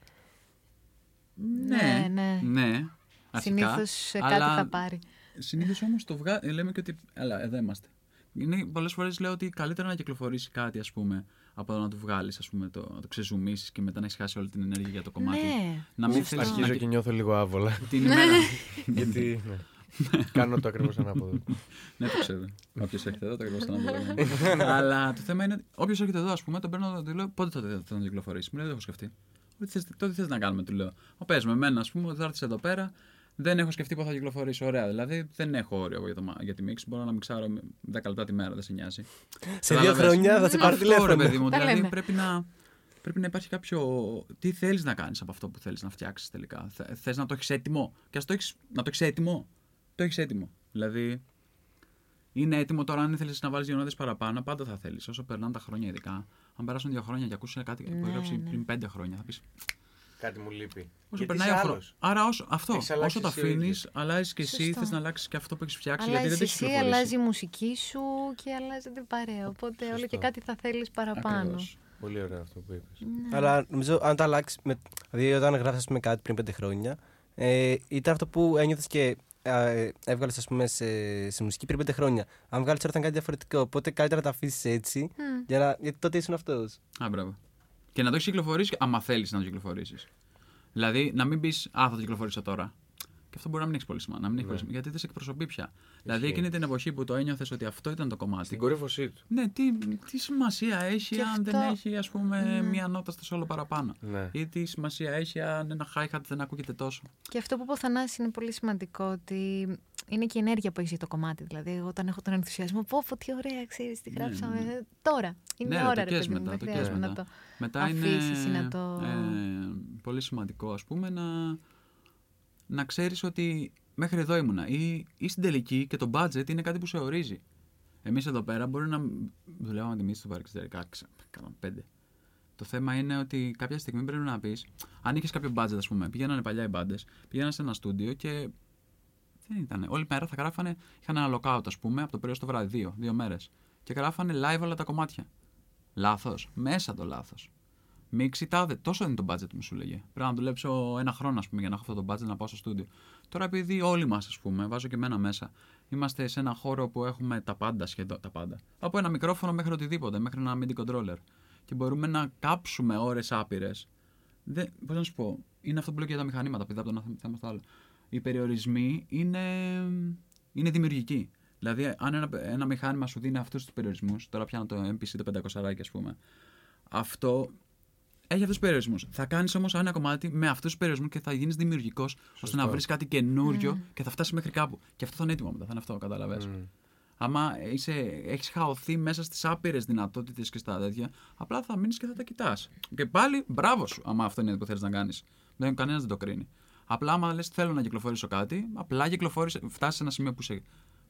Ναι, ναι. ναι. αρχικά, Συνήθως κάτι αλλά θα πάρει. Συνήθως όμως το βγάζει. Λέμε και ότι. Έλα, εδώ είμαστε. Είναι, πολλές φορές λέω ότι καλύτερα να κυκλοφορήσει κάτι, ας πούμε, από το να το βγάλεις, ας πούμε, το, να το ξεζουμίσεις και μετά να έχεις χάσει όλη την ενέργεια για το κομμάτι. Ναι. Να μην Ουφ, θέλεις Αρχίζω να... και νιώθω λίγο άβολα. Την ημέρα... Γιατί ναι. κάνω το ακριβώς ανάποδο. ναι, το ξέρω. Όποιος έρχεται εδώ, το ακριβώς να πω. Αλλά το θέμα είναι ότι όποιος έρχεται εδώ, ας πούμε, τον παίρνω, του λέω πότε θα, θα τον κυκλοφορήσεις; Μου λέει, δεν έχω σκεφτεί. Ό,τι θες, τότε θες να κάνουμε, του λέω. Ο πες με εμένα, ας πούμε, ότι θα έρθεις εδώ πέρα, δεν έχω σκεφτεί πότε θα κυκλοφορήσει. Ωραία, δηλαδή δεν έχω όριο εγώ για, το, μα- για τη μίξη. Μπορώ να μιξάρω 10 λεπτά τη μέρα, δεν σε νοιάζει. Σε δύο Κατάλαβες. χρόνια θα σε πάρει Αυτό, ρε τηλέφωνο. παιδί μου. Τα δηλαδή λέμε. πρέπει να, πρέπει να υπάρχει κάποιο. Τι θέλεις να κάνεις από αυτό που θέλεις να φτιάξεις τελικά. Θε να το έχεις έτοιμο; Και ας το έχεις, να το έχεις έτοιμο. Το έχεις έτοιμο. Δηλαδή. Είναι έτοιμο τώρα αν ήθελες να βάλεις δύο νότε παραπάνω, πάντα θα θέλεις. Όσο περνάνε τα χρόνια, ειδικά. Αν περάσουν δύο χρόνια και ακούσει κάτι που Ναι, έγραψε ναι. πριν πέντε χρόνια, θα πεις. Κάτι μου λείπει. Όσο Γιατί περνάει είσαι ο χρόνος. άλλος. Άρα όσο, αυτό. Έχεις αλλάξει Όσο το εσύ ο αφήνεις, ίδιος. αλλάζεις και εσύ. Σωστό. Θες να αλλάξεις και αυτό που έχεις φτιάξει. Αλλάζεις γιατί δεν το εσύ, έχει κυκλοφορήσει. αλλάζει η μουσική σου και αλλάζει την παρέα. Οπότε όλο και Σωστό. κάτι θα θέλεις παραπάνω. Ακριβώς. Πολύ ωραίο αυτό που είπες. Ναι. Αλλά νομίζω αν το αλλάξεις. Με... Δηλαδή, όταν γράφεις με κάτι πριν πέντε χρόνια, ε, ήταν αυτό που ένιωθες και ε, έβγαλες, ας πούμε, σε, σε μουσική πριν πέντε χρόνια. Αν βγάλεις τώρα ήταν κάτι διαφορετικό. Οπότε καλύτερα να τα αφήσεις έτσι. Μμ. Για να... Γιατί τότε ήσουν αυτός. Α, μπράβο. Και να το έχεις κυκλοφορήσει, άμα θέλεις να το κυκλοφορήσεις. Δηλαδή, να μην πεις Α, θα το κυκλοφορήσω τώρα. Και αυτό μπορεί να μην έχει πολύ σημασία. Να μην έχει Ναι. πολύ σημασία, γιατί δεν σε εκπροσωπεί πια. Δηλαδή, εκείνη την εποχή που το ένιωθες ότι αυτό ήταν το κομμάτι. Στην κορύφωσή του. Ναι, τι, τι σημασία έχει Και αν δεν αυτό- έχει, ας πούμε, μία νότα στο σόλο παραπάνω; Ναι. Ή τι σημασία έχει αν ένα hi-hat δεν ακούγεται τόσο; Και αυτό που είπε ο Θανάσης είναι πολύ σημαντικό ότι είναι και η ενέργεια που έχει για το κομμάτι. Δηλαδή, εγώ όταν έχω τον ενθουσιασμό, πω, πω τι ωραία, ξέρεις τι Ναι, γράψαμε. ναι, ναι. Τώρα. Είναι Ναι, ρε, ώρα, το ρε κες παιδί μου. μετά, Δεν το χρειάζεται κες να μετά. το. Μετά είναι αφήσεις ή να το- ε, πολύ σημαντικό, ας πούμε, να, να ξέρεις ότι μέχρι εδώ ήμουνα. Ή, ή στην τελική και το budget είναι κάτι που σε ορίζει. Εμείς εδώ πέρα μπορεί να δουλεύαμε τη μίση του παρεξιτερικά, έκαναν πέντε. Το θέμα είναι ότι κάποια στιγμή πρέπει να πεις, αν είχες κάποιο budget, ας πούμε, πηγαίνανε παλιά οι μπάντες, πήγαιναν σε ένα στούντιο και. Δεν ήταν. Όλη μέρα θα γράφανε, είχαν ένα lockout, ας πούμε, από το πρωί στο βράδυ, δύο, δύο μέρες. Και γράφανε live όλα τα κομμάτια. Λάθος. Μέσα το λάθος. Μίξη τάδε. Τόσο είναι το budget μου, σου λέγε. Πρέπει να δουλέψω ένα χρόνο, ας πούμε, για να έχω αυτό το budget να πάω στο στούντιο. Τώρα, επειδή όλοι μας, ας πούμε, βάζω και εμένα μέσα, είμαστε σε ένα χώρο που έχουμε τα πάντα σχεδόν. Τα πάντα. Από ένα μικρόφωνο μέχρι οτιδήποτε, μέχρι ένα MIDI controller. Και μπορούμε να κάψουμε ώρες άπειρες. Πώς να σου πω. είναι αυτό που λέω και για τα μηχανήματα, επειδή από το ένα θέμα στο άλλο. Οι περιορισμοί είναι, είναι δημιουργικοί. Δηλαδή, αν ένα, ένα μηχάνημα σου δίνει αυτούς τους περιορισμούς, τώρα πιάνω το MPC το 500 ας πούμε, αυτό έχει αυτούς τους περιορισμούς. Θα κάνεις όμως ένα κομμάτι με αυτούς τους περιορισμού και θα γίνεις δημιουργικός ώστε να βρεις κάτι καινούριο και θα φτάσεις μέχρι κάπου. Και αυτό θα είναι έτοιμο μετά, θα είναι αυτό, κατάλαβες. Μμ. Άμα είσαι, έχεις χαωθεί μέσα στις άπειρες δυνατότητες και στα τέτοια, απλά θα μείνεις και θα τα κοιτάς. Και πάλι μπράβο σου, άμα αυτό είναι που θέλεις να κάνεις. Δεν, κανένας δεν το κρίνει. Απλά άμα λες θέλω να κυκλοφορήσω κάτι, απλά κυκλοφόρησε, φτάσεις σε ένα σημείο που είσαι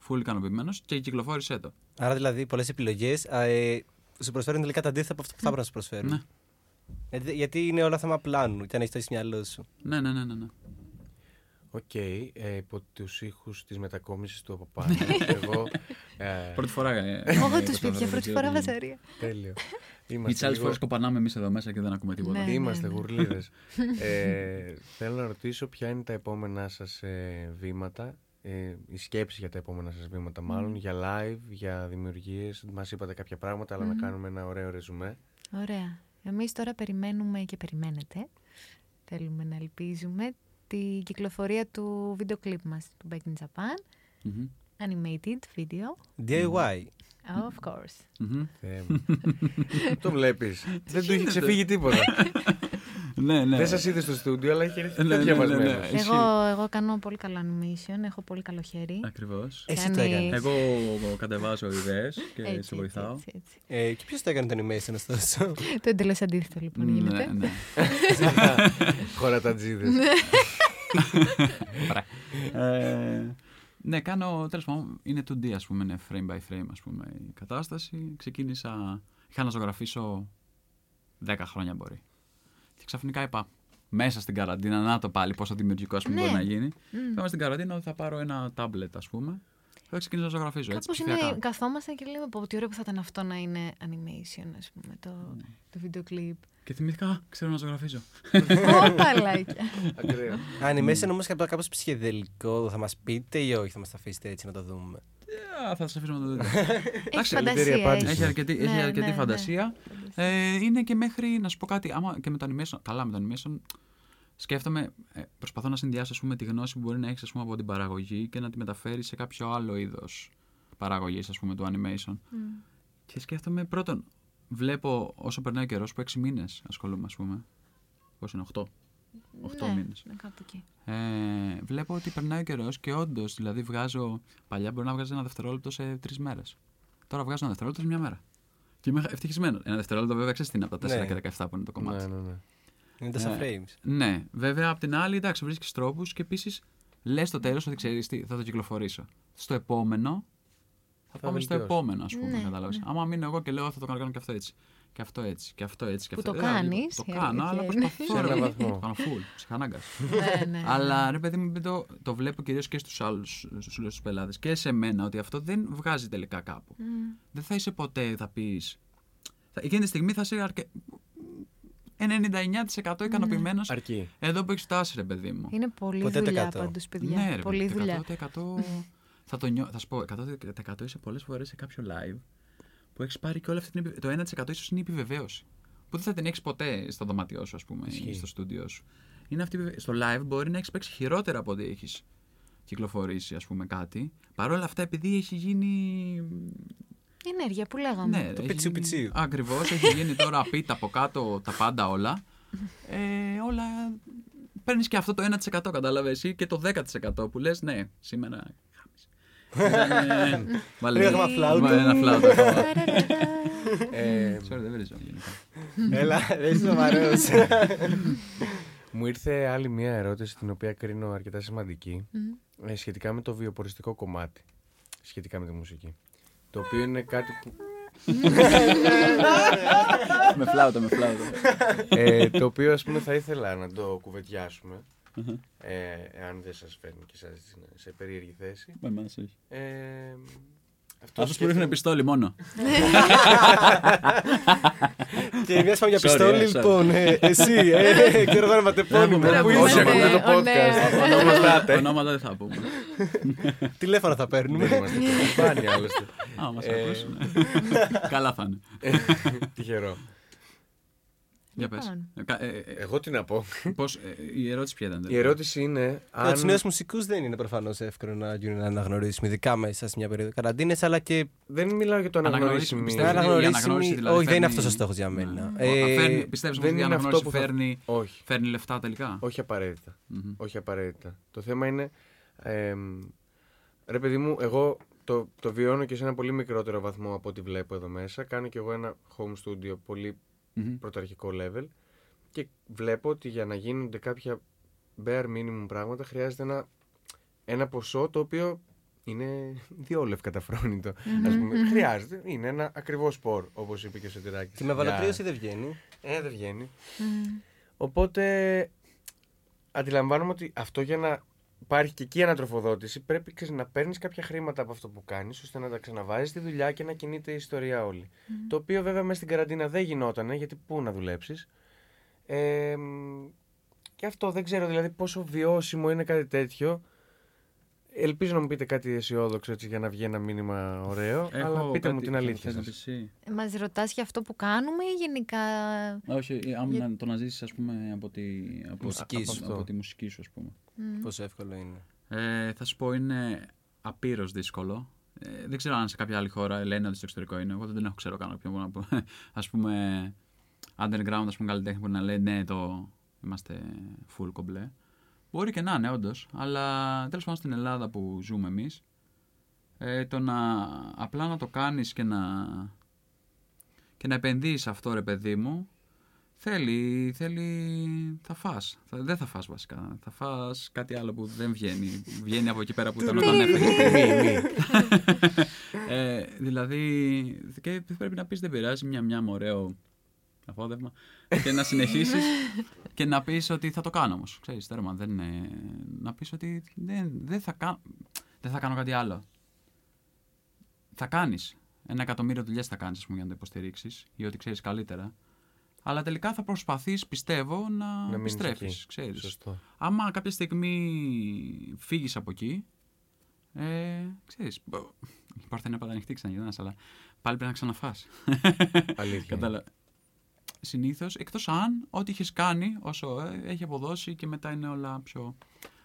full ικανοποιημένος και κυκλοφόρησέ το. Άρα δηλαδή πολλές επιλογές ε, σου προσφέρουν τελικά τα αντίθετα από αυτό που θα πρέπει να σου προσφέρουν. Ναι. Γιατί, γιατί είναι όλα θέμα πλάνου και αν έχεις το στο μυαλό σου. Ναι, ναι, ναι, ναι. ναι. Οκ, ε, υπό τους ήχους της μετακόμισης του από πάνω. εγώ, ε, Πρώτη φορά. ε, Εγώ ε, του το σπίτια, πρώτη φορά βασαρία. τέλειο. Οι Είμαστε άλλε λίγο- φορέ κοπανάμε εμείς εδώ μέσα και δεν ακούμε τίποτα. Ναι. Είμαστε ναι. γουρλίδες. ε, θέλω να ρωτήσω ποια είναι τα επόμενά σας ε, βήματα, ε, η σκέψη για τα επόμενα σας βήματα μάλλον, για live, για δημιουργίες. Μας είπατε κάποια πράγματα, αλλά να κάνουμε ένα ωραίο ρεζουμέ. Ωραία. Εμείς τώρα περιμένουμε και περιμένετε. Θέλουμε να ελπίζουμε τη κυκλοφορία του βίντεο κλιπ μας, του Back in Japan. Μμμ, Animated video. DIY. Of course. μμμ. Θεέ μου. το βλέπεις. Δεν του έχει γίνεται; ξεφύγει τίποτα. Ναι, ναι. Δεν σας είδε στο στούντιο, αλλά έχει έρθει Ναι, πιο ναι, ναι, διαβασμένο. ναι. Εσύ. Εγώ, εγώ κάνω πολύ καλό animation, έχω πολύ καλό χέρι. Ακριβώς. Εσύ το Κάνει- έκανες; Εγώ κατεβάζω ιδέες και Έτσι, σε βοηθάω. Έτσι, έτσι, έτσι. Ε, και ποιος το έκανε το animation, ωστόσο. Το εντελώς αντίθετο λοιπόν γίνεται. Ναι, ναι. Χωρατατζίδες. Ε, ναι, κάνω, τέλος πάντων, είναι 2D ας πούμε, είναι frame by frame ας πούμε η κατάσταση. Ξεκίνησα, είχα να ζωγραφίσω 10 χρόνια μπορεί. Και ξαφνικά είπα, μέσα στην καραντίνα, να το πάλι πόσο δημιουργικό ας πούμε, Ναι. μπορεί να γίνει. Μμ. Πάμε στην καραντίνα ότι θα πάρω ένα tablet ας πούμε. Θα ξεκινήσω να ζωγραφίζω έτσι Κάπως ψηφιακά. είναι, καθόμαστε και λέμε πω τι ωραίο που θα ήταν αυτό να είναι animation, ας πούμε, το, Ναι. το βίντεο κλιπ. Και θυμήθηκα, «Α, ξέρω να ζωγραφίζω. Ω, παλάκια. Ακραίο. Animation όμως κάπως ψυχεδελικό, θα μας πείτε ή όχι, θα μας τα αφήσετε έτσι να το δούμε. Ε, θα σας αφήσω να το δείτε. Έχει καλύτερη φαντασία. απάντηση. Έχει αρκετή, Ναι, έχει ναι, αρκετή ναι. φαντασία. Ε, είναι και μέχρι, να σου πω κάτι, άμα και με το animation, καλά με το animation, σκέφτομαι, ε, προσπαθώ να συνδυάσω ας πούμε, τη γνώση που μπορεί να έχεις από την παραγωγή και να τη μεταφέρεις σε κάποιο άλλο είδος παραγωγής, ας πούμε, του animation. Μμ. Και σκέφτομαι πρώτον, βλέπω όσο περνάει ο καιρός, που έξι μήνες ασχολούμαι, ας πούμε. Πώς είναι, 8. 8 ναι, μήνες. ναι, κάπου εκεί. Ε, βλέπω ότι περνάει ο καιρός και όντως, δηλαδή βγάζω. Παλιά μπορεί να βγάζεις ένα δευτερόλεπτο σε τρεις μέρες. Τώρα βγάζω ένα δευτερόλεπτο σε μια μέρα. Και είμαι ευτυχισμένος. Ένα δευτερόλεπτο βέβαια ξέρεις τι είναι από τα 4 Ναι. και 17 που είναι το κομμάτι. Ναι, ναι, ναι. Είναι τόσα Ε, frames. Ναι, βέβαια απ' την άλλη, εντάξει, βρίσκεις τρόπους και επίσης λες στο τέλος ότι ξέρεις τι, θα το κυκλοφορήσω. Στο επόμενο. Θα, Θα πάμε στο βελτιώσει. επόμενο, ας πούμε, Ναι, κατάλαβες. ναι. Άμα μείνω εγώ και λέω θα το κάνω και αυτό έτσι. Και αυτό έτσι. Και αυτό έτσι. Και Που αυτό το Ε, λίγο- κάνεις, Το η κάνω, αλλά αλήθεια είναι. προσπαθώ. Σε ρε έναν παιδί. βαθμό. Το κάνω full. Ψυχανάγκας. ναι, ναι. Αλλά ρε παιδί μου, μην το, το βλέπω κυρίως και στους άλλους στους πελάτες και σε μένα ότι αυτό δεν βγάζει τελικά κάπου. Μμ. Δεν θα είσαι ποτέ, θα πεις. Εκείνη τη στιγμή θα είσαι αρκε... 99% ικανοποιημένος Αρκεί. εδώ που έχεις φτάσει, ρε παιδί μου. Είναι πολλή Ποτέ το δουλειά εκατό. πάντως, παιδιά. Ναι, ρε, πολλή παιδί, δουλειά. 100% θα, το νιώ... θα σου πω, 100% είσαι πολλές φορές σε κάποιο live που έχεις πάρει και όλη αυτή την. επι- Το 1% ίσως είναι η επιβεβαίωση. Που δεν θα την έχεις ποτέ στο δωμάτιό σου, ας πούμε, Ισχύει. ή στο στούντιό σου. Είναι αυτή, η επιβεβαίωση. στο live μπορεί να έχεις παίξει χειρότερα από ό,τι έχεις κυκλοφορήσει, ας πούμε, κάτι. Παρ' όλα αυτά, επειδή έχει γίνει. Η ενέργεια που λέγαμε. Ναι, Το έχει πιτσιού γίνει- πιτσιού. Ακριβώς, έχει γίνει τώρα πίτα από κάτω τα πάντα όλα. Ε, όλα. Παίρνεις και αυτό το 1% κατάλαβες εσύ και το 10% που λες, ναι, σήμερα. χάμισε. Βάλε Ρίχνουμε φλάουτο. βάλε ένα φλάουτο ακόμα. Ε, Sorry, δεν βρίζω γενικά. Έλα, δεν είσαι σοβαρός. μου ήρθε άλλη μια ερώτηση την οποία κρίνω αρκετά σημαντική Μμ. ε, σχετικά με το βιοποριστικό κομμάτι. Σχετικά με τη μουσική. Το οποίο είναι κάτι που. με φλάουτο, με φλάουτο. ε, το οποίο ας πούμε θα ήθελα να το κουβεντιάσουμε. ε, εάν δεν σας φέρνει και σας σε περίεργη θέση. Με εμάς όχι. Ε, αυτό Αυτός που ρίχνει πιστόλι μόνο. Και μια πάμε για Sorry, πιστόλι, ε, sorry. λοιπόν. ε, Εσύ, ε, ξέρω εγώ ένα ματεπώνυμο. Έχουμε- Πού έχουμε- Όσοι είσαι, ναι, ακούτε το ναι, podcast, ναι. ονομαστάτε. Ονόματα δεν θα πούμε. τηλέφωνα θα Δεν παίρνουμε. είμαστε το κουμπάνι, άλλωστε. Α, μας Ε, ακούσουν. Καλά θα είναι. Τυχερό. Για πες. Λοιπόν. Ε, κα- ε, ε, Εγώ τι να πω. πώς, ε, η ερώτηση ποια ήταν. Η ερώτηση είναι Για αν. τους νέους μουσικούς δεν είναι προφανώς εύκολο να, γίνουν- να αναγνωρίσουμε, ειδικά μέσα σε μια περίοδο καραντίνες, αλλά και. Δεν μιλάω για το Αναγνωρίσιμη, αναγνωρίσιμη. πιστεύεις ότι η αναγνωρίσιμη- αναγνώριση δηλαδή όχι, δεν είναι φέρνει- αυτός ο στόχος για μένα. Ναι. Ε, Φέρνει- Πιστεύεις δεν ότι η είναι αναγνώριση αυτό που θα- φέρνει, Όχι. φέρνει λεφτά τελικά; Όχι απαραίτητα. Μμμ. Όχι απαραίτητα. Το θέμα είναι. εμ, ρε παιδί μου, εγώ το, το βιώνω και σε ένα πολύ μικρότερο βαθμό από ό,τι βλέπω εδώ μέσα. Κάνω κι εγώ ένα home studio πολύ Μμμ. πρωταρχικό level και βλέπω ότι για να γίνονται κάποια bare minimum πράγματα χρειάζεται ένα, ένα ποσό το οποίο είναι διόλου ευκαταφρόνητο. Ας πούμε. Χρειάζεται. Είναι ένα ακριβό σπορ, όπως είπε και ο Σωτηράκης. Και με Για- βαλωτρίωση δεν βγαίνει. Ε, δεν βγαίνει. Μμμ. Οπότε αντιλαμβάνομαι ότι αυτό για να υπάρχει και εκεί ανατροφοδότηση πρέπει ξέρεις, να παίρνεις κάποια χρήματα από αυτό που κάνεις ώστε να τα ξαναβάζεις στη δουλειά και να κινείται η ιστορία όλη. Το οποίο βέβαια μέσα στην καραντίνα δεν γινότανε γιατί πού να δουλέψεις. Ε, μ, και αυτό δεν ξέρω δηλαδή πόσο βιώσιμο είναι κάτι τέτοιο. Ελπίζω να μου πείτε κάτι αισιόδοξο έτσι για να βγει ένα μήνυμα ωραίο. Έχω αλλά πείτε μου κάτι την που αλήθεια θες να σας. πεις εσύ. Μας ρωτάς για αυτό που κάνουμε ή γενικά... Όχι, ε, άμα Για- να το να ζήσεις ας πούμε από τη, από, Μουσική από, σου. από τη μουσική σου ας πούμε. Μμ. Πόσο εύκολο είναι. Ε, θα σου πω είναι απείρως δύσκολο. Ε, δεν ξέρω αν σε κάποια άλλη χώρα λένε ότι στο εξωτερικό είναι. Εγώ δεν έχω ξέρω καν ποιον μπορώ να πω. Ας πούμε underground ας πούμε καλλιτέχνη που να λέει ναι το είμαστε full κομπλέ. Μπορεί και να είναι όντως, αλλά τέλος πάντων στην Ελλάδα που ζούμε εμείς ε, το να απλά να το κάνεις και να και να επενδύεις σε αυτό ρε παιδί μου Θέλει, θέλει, θα φας. Θα, δεν θα φας βασικά. Θα φας κάτι άλλο που δεν βγαίνει. βγαίνει από εκεί πέρα που ήταν όταν έφεγε. ε, δηλαδή, και πρέπει να πεις δεν πειράζει, μια μια με ωραίο απόδευμα και να συνεχίσεις και να πεις ότι θα το κάνω όμως. Ξέρεις, τέρμα, δεν είναι... Να πεις ότι δεν, δεν, θα κα... δεν θα κάνω κάτι άλλο. Θα κάνεις. Ένα εκατομμύριο δουλειές θα κάνεις, ας πούμε, για να το υποστηρίξεις ή ότι ξέρεις καλύτερα. Αλλά τελικά θα προσπαθείς, πιστεύω, να, Να μείνεις επιστρέφεις, εκεί. ξέρεις. Σωστό. Άμα κάποια στιγμή φύγεις από εκεί, ε, ξέρεις, μπο- η πόρτα είναι πάντα ανοιχτή ξαναγυρνάς, αλλά πάλι πρέπει να ξαναφάς. Αλήθεια. Κατάλα... Συνήθως, εκτός αν ό,τι έχεις κάνει όσο ε, έχει αποδώσει και μετά είναι όλα πιο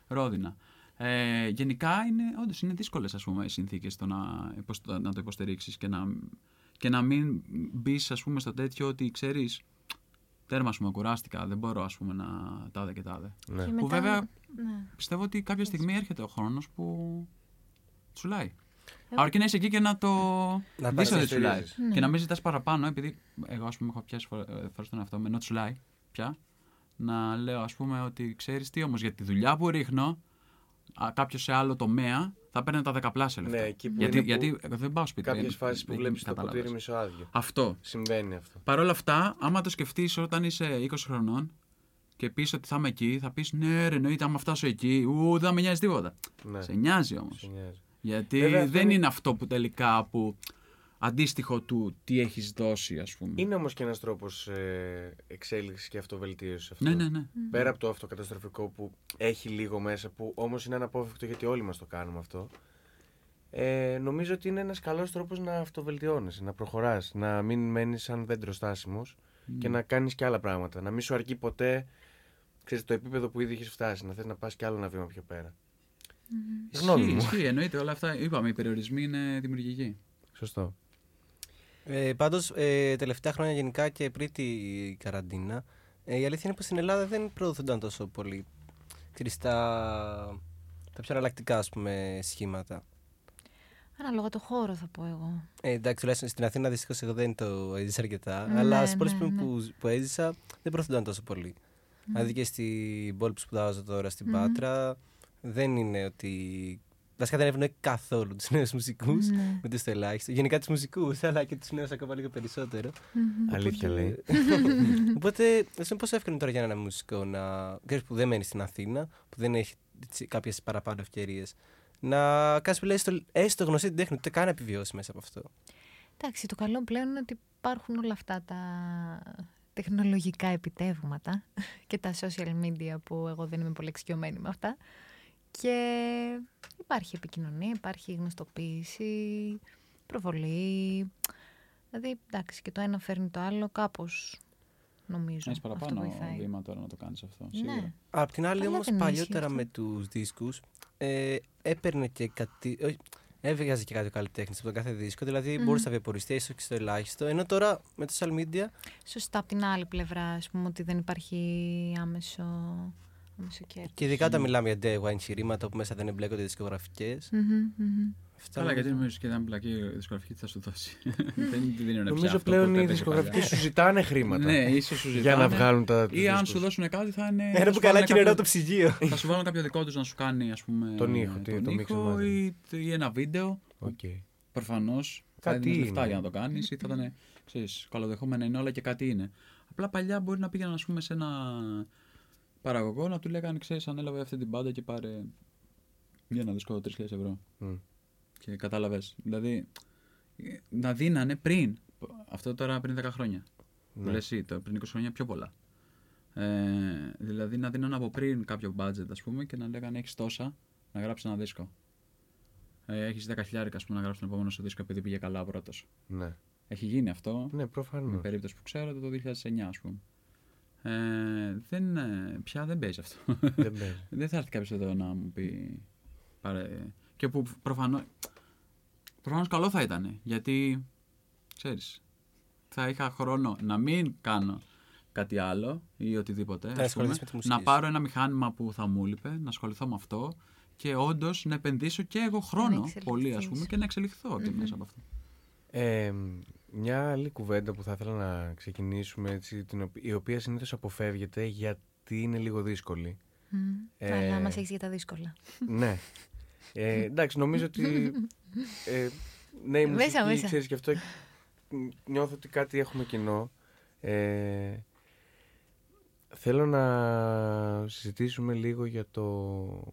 ρόδινα. Ε, γενικά είναι, όντως είναι δύσκολες ας πούμε, οι συνθήκες το να, υποσ- να το υποστηρίξεις και να, και να μην μπεις ας πούμε στο τέτοιο ότι ξέρεις τέρμα ας πούμε κουράστηκα, δεν μπορώ ας πούμε να τάδε και τάδε. Ναι. Και Που μετά- βέβαια Ναι. πιστεύω ότι κάποια στιγμή έρχεται ο χρόνος που τσουλάει. Εγώ- Αρκεί να είσαι εκεί και να το Να δεις ότι πάρεις τσουλάει. στηρίζεις. Ναι. Και να μην ζητάς παραπάνω, επειδή εγώ ας πούμε έχω πιάσει φορ- ε, φορές τον εαυτό με ενώ τσουλάει πια, να λέω ας πούμε ότι ξέρεις τι όμως για τη δουλειά που ρίχνω, κάποιος σε άλλο τομέα θα παίρνει τα δεκαπλάσια λεφτά. Ναι, εκεί που γιατί, είναι που γιατί εγώ δεν πάω σπίτι. Κάποιες δεν- φάσεις που δεν- βλέπεις το κατάλαβες. ποτήρι μισοάδιο. Αυτό. Συμβαίνει αυτό. Παρ' όλα αυτά, άμα το σκεφτείς όταν είσαι 20 χρονών και πεις ότι θα είμαι εκεί, θα πεις ναι, ρε, εννοείται, άμα φτάσω εκεί, ου, δεν θα με νοιάζει τίποτα. Ναι. Σε νοιάζει όμως. Σε νοιάζει. Γιατί Βέβαια, αυτό δεν είναι- είναι αυτό που τελικά που αντίστοιχο του τι έχεις δώσει, ας πούμε. Είναι όμως και ένας τρόπος ε, εξέλιξης και αυτοβελτίωσης αυτό. Ναι, ναι, ναι. Πέρα από το αυτοκαταστροφικό που έχει λίγο μέσα, που όμως είναι αναπόφευκτο γιατί όλοι μας το κάνουμε αυτό. Ε, νομίζω ότι είναι ένας καλός τρόπος να αυτοβελτιώνεσαι, να προχωράς, να μην μένεις σαν δέντρος στάσιμος και να κάνεις και άλλα πράγματα. Να μην σου αρκεί ποτέ ξέρεις, το επίπεδο που ήδη έχεις φτάσει, να θες να πας κι άλλο ένα βήμα πιο πέρα. Γνώμη Ισχύει, μου. ισχύει, εννοείται όλα αυτά. Είπαμε, οι περιορισμοί είναι δημιουργικοί. Σωστό. Ε, Πάντως, ε, τελευταία χρόνια γενικά και πριν τη καραντίνα, ε, η αλήθεια είναι πως στην Ελλάδα δεν προωθούνταν τόσο πολύ ξέρεις, τα, τα πιο εναλλακτικά ας πούμε, σχήματα. Ανάλογα το χώρο θα πω εγώ. Ε, εντάξει, τουλάχιστον στην Αθήνα δυστυχώς εγώ δεν το έζησα αρκετά. Ναι, αλλά στι ναι, πόλει ναι. που, που έζησα δεν προωθούνταν τόσο πολύ. Δηλαδή και στην πόλη που σπουδάζω τώρα στην Μμμ. Πάτρα, δεν είναι ότι. Βασικά δεν ευνοεί καθόλου τους νέους μουσικούς, Ναι. με το ελάχιστο. Γενικά τους μουσικούς, αλλά και τους νέους ακόμα λίγο περισσότερο. Μμμ. Αλήθεια λέει. Οπότε, εσύ πόσο εύκολο είναι τώρα για ένα μουσικό να. ξέρεις, που δεν μένει στην Αθήνα, που δεν έχει κάποιες παραπάνω ευκαιρίες, να κάνει που λέει έστω, έστω γνωστή την τέχνη, ούτε καν να επιβιώσει μέσα από αυτό. Εντάξει, το καλό πλέον είναι ότι υπάρχουν όλα αυτά τα τεχνολογικά επιτεύγματα και τα social media που εγώ δεν είμαι πολύ εξοικειωμένη με αυτά. Και υπάρχει επικοινωνία, υπάρχει γνωστοποίηση, προβολή. Δηλαδή, εντάξει, και το ένα φέρνει το άλλο κάπως νομίζω. Έχεις παραπάνω Αυτό βοηθάει. βήμα τώρα να το κάνεις αυτό. Ναι. Σίγουρα. Απ' την άλλη, Καλά όμως, δεν είναι παλιότερα ισχύει με τους δίσκους ε, έπαιρνε και κάτι. όχι, Έβγαζε και κάτι ο καλλιτέχνης από τον κάθε δίσκο, δηλαδή Μμμ. μπορούσε να βιοποριστεί έστω και στο ελάχιστο. Ενώ τώρα με τα social media Σωστά, από την άλλη πλευρά, ας πούμε, ότι δεν υπάρχει άμεσο, άμεσο κέρδος. Και ειδικά όταν μιλάμε για day one εγχειρήματα που μέσα δεν εμπλέκονται δισκογραφικές. Μμμ, μμμ. Καλά, γιατί νομίζω και αν πλακεί η δισκογραφική τι θα σου δώσει. δεν τη δίνουν πια Νομίζω αυτό πλέον που οι έπαιζε δισκογραφικοί παλιά. σου ζητάνε χρήματα. Ναι, ίσως σου Για να ζητάνε. βγάλουν τα. τους Ή αν δίσκους. σου δώσουν κάτι θα είναι. Ένα θα που σου καλά βάλουν και νερό κάποιο- το ψυγείο. Θα σου βάλουν κάποιο δικό τους να σου κάνει ας πούμε, Τον ήχο, τι- τον το mix ήχο and ή, ή ένα βίντεο. Οκ. Προφανώς θα Κάτι δίνεις λεφτά είναι. για να το κάνεις ή θα ήταν. Ξέρεις, καλοδεχόμενα είναι όλα και κάτι είναι. Απλά παλιά μπορεί να πήγαιναν ας πούμε, σε ένα παραγωγό να του λέγανε: Ξέρεις, ανέλαβε αυτή την μπάντα και πάρε για ένα δίσκο 3.000 ευρώ. Μμ. Και κατάλαβες. Δηλαδή ε, να δίνανε πριν. Αυτό τώρα πριν 10 χρόνια. Ναι. Ναι. Λες εσύ, τώρα πριν 20 χρόνια πιο πολλά. Ε, δηλαδή να δίνανε από πριν κάποιο budget ας πούμε και να λέγανε έχεις τόσα να γράψεις ένα δίσκο. Ε, έχεις 10 χιλιάρικα ας πούμε να γράψεις τον επόμενο σου δίσκο επειδή πήγε καλά ο πρώτος. Ναι. Έχει γίνει αυτό. Ναι, Με προφανώ. περίπτωση που ξέρω το 2009 ας πούμε. Ε, δεν, ε, πια δεν παίζει αυτό. Δεν παίζει. δεν θα έρθει κάποιος εδώ να μου πει. Πάρε. Και που προφανώ. Προφανώς καλό θα ήταν. Γιατί ξέρεις, θα είχα χρόνο να μην κάνω κάτι άλλο ή οτιδήποτε. ας πούμε, ασχοληθείς με τη μουσική να σου. πάρω ένα μηχάνημα που θα μου έλειπε, να ασχοληθώ με αυτό και όντως να επενδύσω και εγώ χρόνο εξελιχθείς. πολύ, ας πούμε, και να εξελιχθώ και μέσα από αυτό. Ε, μια άλλη κουβέντα που θα ήθελα να ξεκινήσουμε, έτσι, την οποία, η οποία συνήθως αποφεύγεται γιατί είναι λίγο δύσκολη. Μμ. Ε, Αλλά μας έχεις για τα δύσκολα. ναι. Ε, εντάξει, νομίζω ότι. Ε, ναι, η Μέσα, μουσική, μέσα. ξέρεις, και αυτό νιώθω ότι κάτι έχουμε κοινό. Ε, θέλω να συζητήσουμε λίγο για, το,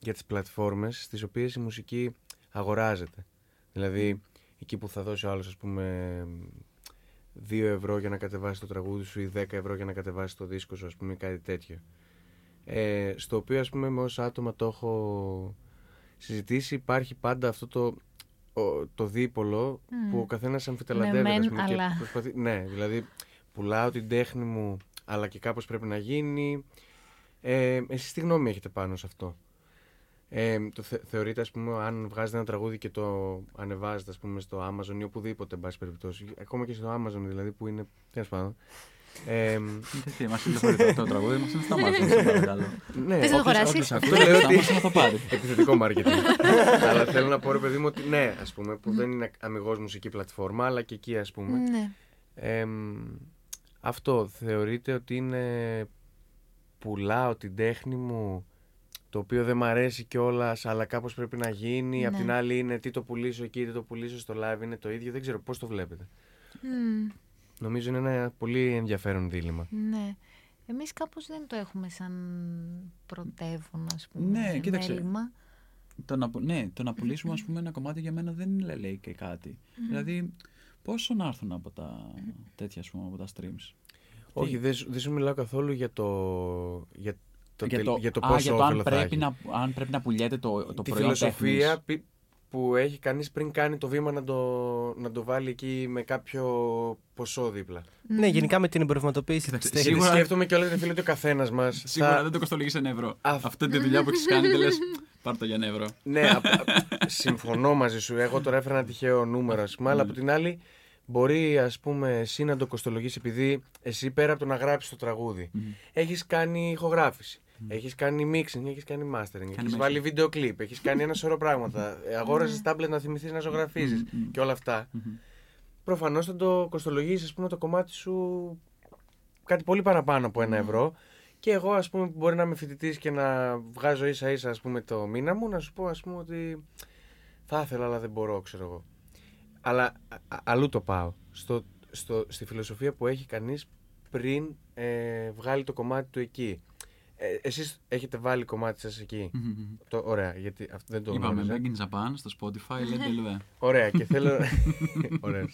για τις πλατφόρμες στις οποίες η μουσική αγοράζεται. Δηλαδή, εκεί που θα δώσει ο άλλος, ας πούμε, 2 ευρώ για να κατεβάσει το τραγούδι σου ή 10 ευρώ για να κατεβάσει το δίσκο σου, ας πούμε, ή κάτι τέτοιο. Ε, στο οποίο, ας πούμε, με όσα άτομα το έχω συζητήσει, υπάρχει πάντα αυτό το, ο- το δίπολο Μμ. που ο καθένας αμφιταλαντεύεται. Ναι, ας μεν, πούμε, και αλλά. προσπαθεί- ναι, δηλαδή πουλάω την τέχνη μου, αλλά και κάπως πρέπει να γίνει. Ε, εσείς τι γνώμη έχετε πάνω σε αυτό; Ε, το θε, θεωρείτε, ας πούμε, αν βγάζετε ένα τραγούδι και το ανεβάζετε, ας πούμε, στο Amazon ή οπουδήποτε, εν πάση περιπτώσει, ακόμα και στο Amazon δηλαδή, που είναι, τέλος πάντων. Ε, Γιατί μας τηλεφωνεί το τραγούδι, μας είναι στα μάτια. σε παρακαλώ. ναι, Θες να το όποιος- αγοράσεις; Όποιος Αυτό ακούει, λέω θα ότι- μας να το πάρει. επιθετικό marketing. αλλά θέλω να πω, ρε παιδί μου, ότι ναι, ας πούμε, που δεν είναι αμυγός μουσική πλατφόρμα, αλλά και εκεί, ας πούμε. Ναι. Εμ, αυτό θεωρείτε ότι είναι πουλάω την τέχνη μου το οποίο δεν μ' αρέσει κιόλας, αλλά κάπως πρέπει να γίνει. Απ' Ναι. την άλλη είναι τι το πουλήσω εκεί, τι το πουλήσω στο live, είναι το ίδιο. Δεν ξέρω πώς το βλέπετε. Μμ. Νομίζω είναι ένα πολύ ενδιαφέρον δίλημα. Ναι. Εμείς κάπως δεν το έχουμε σαν πρωτεύον, ας πούμε, Ναι, κοίταξε. μέλημα. Το να, που- ναι, το να πουλήσουμε ας πούμε, ένα κομμάτι για μένα δεν είναι, λέει και κάτι. Δηλαδή, πόσο να έρθουν από τα τέτοια, ας πούμε, από τα streams; Όχι, δεν, σου- δεν σου μιλάω καθόλου για το, για το, για, τελ- το, για το α, πόσο για το αν όφελο θα πρέπει, έχει. να, αν πρέπει να πουλιέται το, το Τη προϊόν φιλοσοφία τέχνης. πι- που έχει κανείς πριν κάνει το βήμα να το, να το βάλει εκεί με κάποιο ποσό δίπλα. Ναι, γενικά με την εμπορευματοποίηση της Κοίταξε, τέχνης. Σίγουρα... Σίγουρα- Σκέφτομαι και όλα τα φίλε ότι ο καθένας μας. Σίγουρα δεν το κοστολογείς ένα ευρώ. Α, Αυτή τη δουλειά που έχεις κάνει, δεν λες, πάρ' το για ένα ευρώ. Ναι, απ- απ- συμφωνώ μαζί σου. Εγώ τώρα έφερα ένα τυχαίο νούμερο, ας πούμε, αλλά από την άλλη μπορεί ας πούμε εσύ να το κοστολογήσει επειδή εσύ πέρα από το να γράψεις το τραγούδι Μμμ. έχεις κάνει ηχογράφηση. Έχεις κάνει mixing, έχεις κάνει mastering, έχεις mixing. βάλει βίντεο κλιπ, έχεις κάνει ένα σωρό πράγματα. Ε, Αγόρασες τάμπλετ να θυμηθείς να ζωγραφίζεις Μμμ. και όλα αυτά. Μμμ. Προφανώς θα το κοστολογήσεις ας πούμε το κομμάτι σου κάτι πολύ παραπάνω από ένα ευρώ και εγώ ας πούμε που μπορεί να είμαι φοιτητής και να βγάζω ίσα ίσα ας πούμε το μήνα μου να σου πω ας πούμε ότι θα ήθελα αλλά δεν μπορώ ξέρω εγώ. Αλλά α- α- αλλού το πάω. Στο, στο, στη φιλοσοφία που έχει κανείς πριν ε, βγάλει το κομμάτι του εκεί. Ε, εσείς έχετε βάλει κομμάτι σας εκεί. Μμμ. Το, ωραία, γιατί αυτό δεν το Είπαμε γνώριζα. Back in Japan στο Spotify, λέτε λεβέ. Ωραία και θέλω... Ωραία.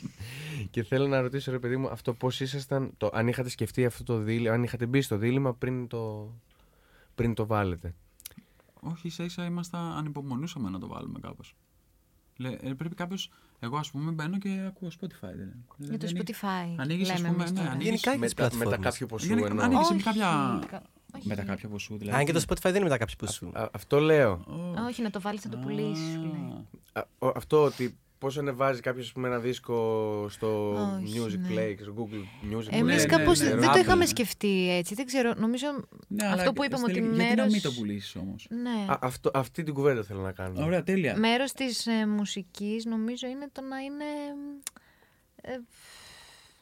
και θέλω να ρωτήσω ρε παιδί μου αυτό πώς ήσασταν, το, αν είχατε σκεφτεί αυτό το δίλημα, αν είχατε μπει στο δίλημα πριν το, πριν το βάλετε; Όχι, ίσα ίσα ήμασταν, ανυπομονούσαμε να το βάλουμε κάπως. Λέ- ε, πρέπει κάποιος. Εγώ, ας πούμε, μπαίνω και ακούω Spotify. Δηλαδή. Για το Δηλαδή, Spotify. ανοίγεις, ας λέμε πούμε, εμείς ναι, τώρα. ανοίγεις Γενικά και τις Μετά, μετά πλατφόρμες. κάποιο ποσού Γενικά, εννοώ. ανοίγεις Όχι, με κάποια. Κα- όχι. Μετά κάποια ποσού. Δηλαδή. Αν και το Spotify δεν είναι μετά κάποιος ποσού. Α, αυτό λέω. Ω. Όχι, να το βάλεις να το πουλήσεις. σου λέει. Α, ο- αυτό ότι πώς ανεβάζει κάποιος ένα δίσκο στο Όχι, Music ναι. Play, στο Google Music Εμείς ναι, Play. κάπως ναι, δεν το Apple. είχαμε σκεφτεί έτσι. Δεν ξέρω. Νομίζω. Ναι, αλλά Αυτό που είπαμε στην ότι τελική- Γιατί να μέρος- μην το πουλήσεις όμως; Ναι. Α, αυτό, αυτή την κουβέντα θέλω να κάνω. Ωραία, τέλεια. Μέρος της ε, μουσικής νομίζω είναι το να είναι ε,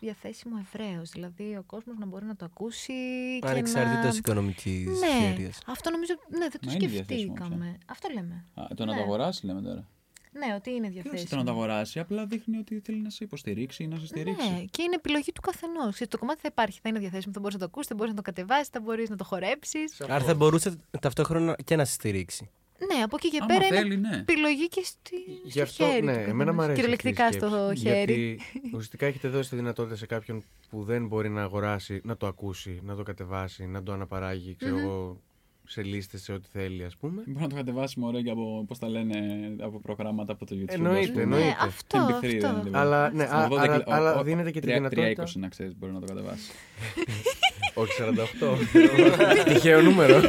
διαθέσιμο ευρέως. Δηλαδή ο κόσμος να μπορεί να το ακούσει και Ανεξαρτήτω να... οικονομικής Ναι, ευχέρεια. αυτό νομίζω ναι, δεν το Μα είναι διαθέσιμο σκεφτήκαμε. Αυτό λέμε. Α, το να Ναι. το αγοράσει, λέμε τώρα. Ναι, ότι είναι Και όχι το διαθέσιμο. να το αγοράσει, απλά δείχνει ότι θέλει να σε υποστηρίξει ή να σε στηρίξει. Ναι, και είναι επιλογή του καθενός. Το κομμάτι θα υπάρχει, θα είναι διαθέσιμο. Θα μπορείς να το ακούσει, θα μπορείς να το κατεβάσεις, θα μπορείς να το χορέψεις. Άρα θα μπορούσε ταυτόχρονα και να σε στηρίξει. Ναι, από εκεί και Άμα πέρα θέλει, είναι ναι. επιλογή και στη, Γι' στο αυτό, χέρι. ναι, του εμένα καθενός. μου αρέσει. Κυριολεκτικά αυτή η στο σκέψη, χέρι. Γιατί ουσιαστικά έχετε δώσει τη δυνατότητα σε κάποιον που δεν μπορεί να αγοράσει, να το ακούσει, να το κατεβάσει, να το αναπαράγει, ξέρω εγώ, σε λίστες, σε ό,τι θέλει, ας πούμε. Μπορεί να το κατεβάσει μωρέ και από, πώς τα λένε, από προγράμματα από το YouTube. Εννοείται, ας πούμε. εννοείται. Ναι, αυτό, MP3 αυτό. δεν είναι, Αλλά, ναι, Στην α- 80 άρα- κιλο- αλλά ο- ο- δίνεται και τη τρία- δυνατότητα. 320 να ξέρεις, μπορεί να το κατεβάσει. Όχι 48. Τυχαίο νούμερο.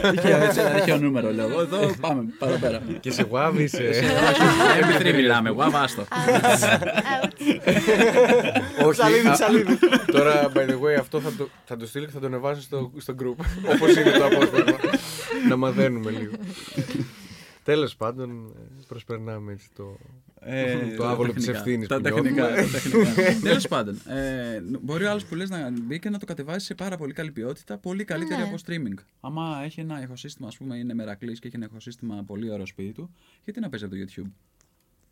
Έχει νούμερο, λέω. εγώ. Εδώ πάμε παραπέρα. και σε WAV είσαι. MP3 μιλάμε, εγώ αβάστο. Όχι. Ψαλίδι, α- ψαλίδι. Τώρα, by the way, αυτό θα το, θα το στείλω και θα το ανεβάσω στο, στο group. Όπως είναι το απόσπασμα. να μαθαίνουμε λίγο. Τέλος πάντων, ε, προσπερνάμε έτσι το. Ε, Το άβολο της ευθύνης Τα που τεχνικά. νιώθουμε. Τέλος πάντων, ε, μπορεί ο άλλος που λες να μπει και να το κατεβάσει σε πάρα πολύ καλή ποιότητα, πολύ καλύτερη Ναι. από streaming. Άμα έχει ένα ηχοσύστημα, ας πούμε, είναι μερακλής και έχει ένα ηχοσύστημα πολύ ωραίο σπίτι του, γιατί να παίζει από το YouTube;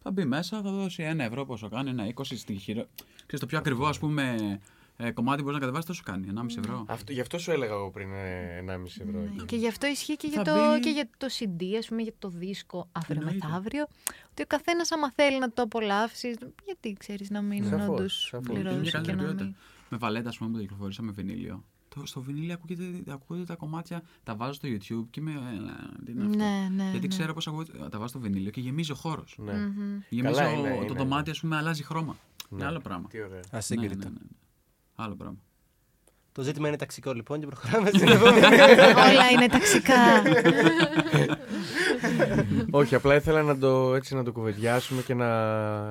Θα μπει μέσα, θα δώσει ένα ευρώ πόσο κάνει, ένα 20 στη χειρο... Ξέρεις, το πιο ακριβό, ας πούμε, ε, κομμάτι μπορείς να κατεβάσεις τόσο κάνει, 1,5 ευρώ. Αυτό, γι' αυτό σου έλεγα εγώ πριν ε, 1,5 ευρώ. εκεί. Και γι' αυτό ισχύει και για, Θα το, μπει- και για το CD, ας πούμε, για το δίσκο αύριο Εννοείται. μεθαύριο. Ότι ο καθένας, άμα θέλει να το απολαύσει, γιατί ξέρεις να μην Σαφώς, όντως σαφώς. Είναι μια πληρώσει και καλύτερη να ποιότητα. μην. Με βαλέτα, ας πούμε, που το κυκλοφορήσαμε βινίλιο. Το, στο βινίλιο ακούγεται, ακούγεται τα κομμάτια, τα βάζω στο YouTube και με. ε, τι είναι αυτό. Ναι, ναι. Γιατί ναι. ξέρω πώς ακούγεται. Τα βάζω στο βινίλιο και γεμίζει ο χώρος. Ναι. Μμμ. Γεμίζει Καλά ο- είναι, το είναι. δωμάτι, ας πούμε, αλλάζει χρώμα. Ναι. Είναι άλλο πράγμα. Τι ωραία. Ασύγκριτα. Άλλο πράγμα. Το ζήτημα είναι ταξικό λοιπόν και προχωράμε στην επόμενη. Όλα είναι ταξικά. Όχι, απλά ήθελα να το, έτσι, να το κουβεντιάσουμε και να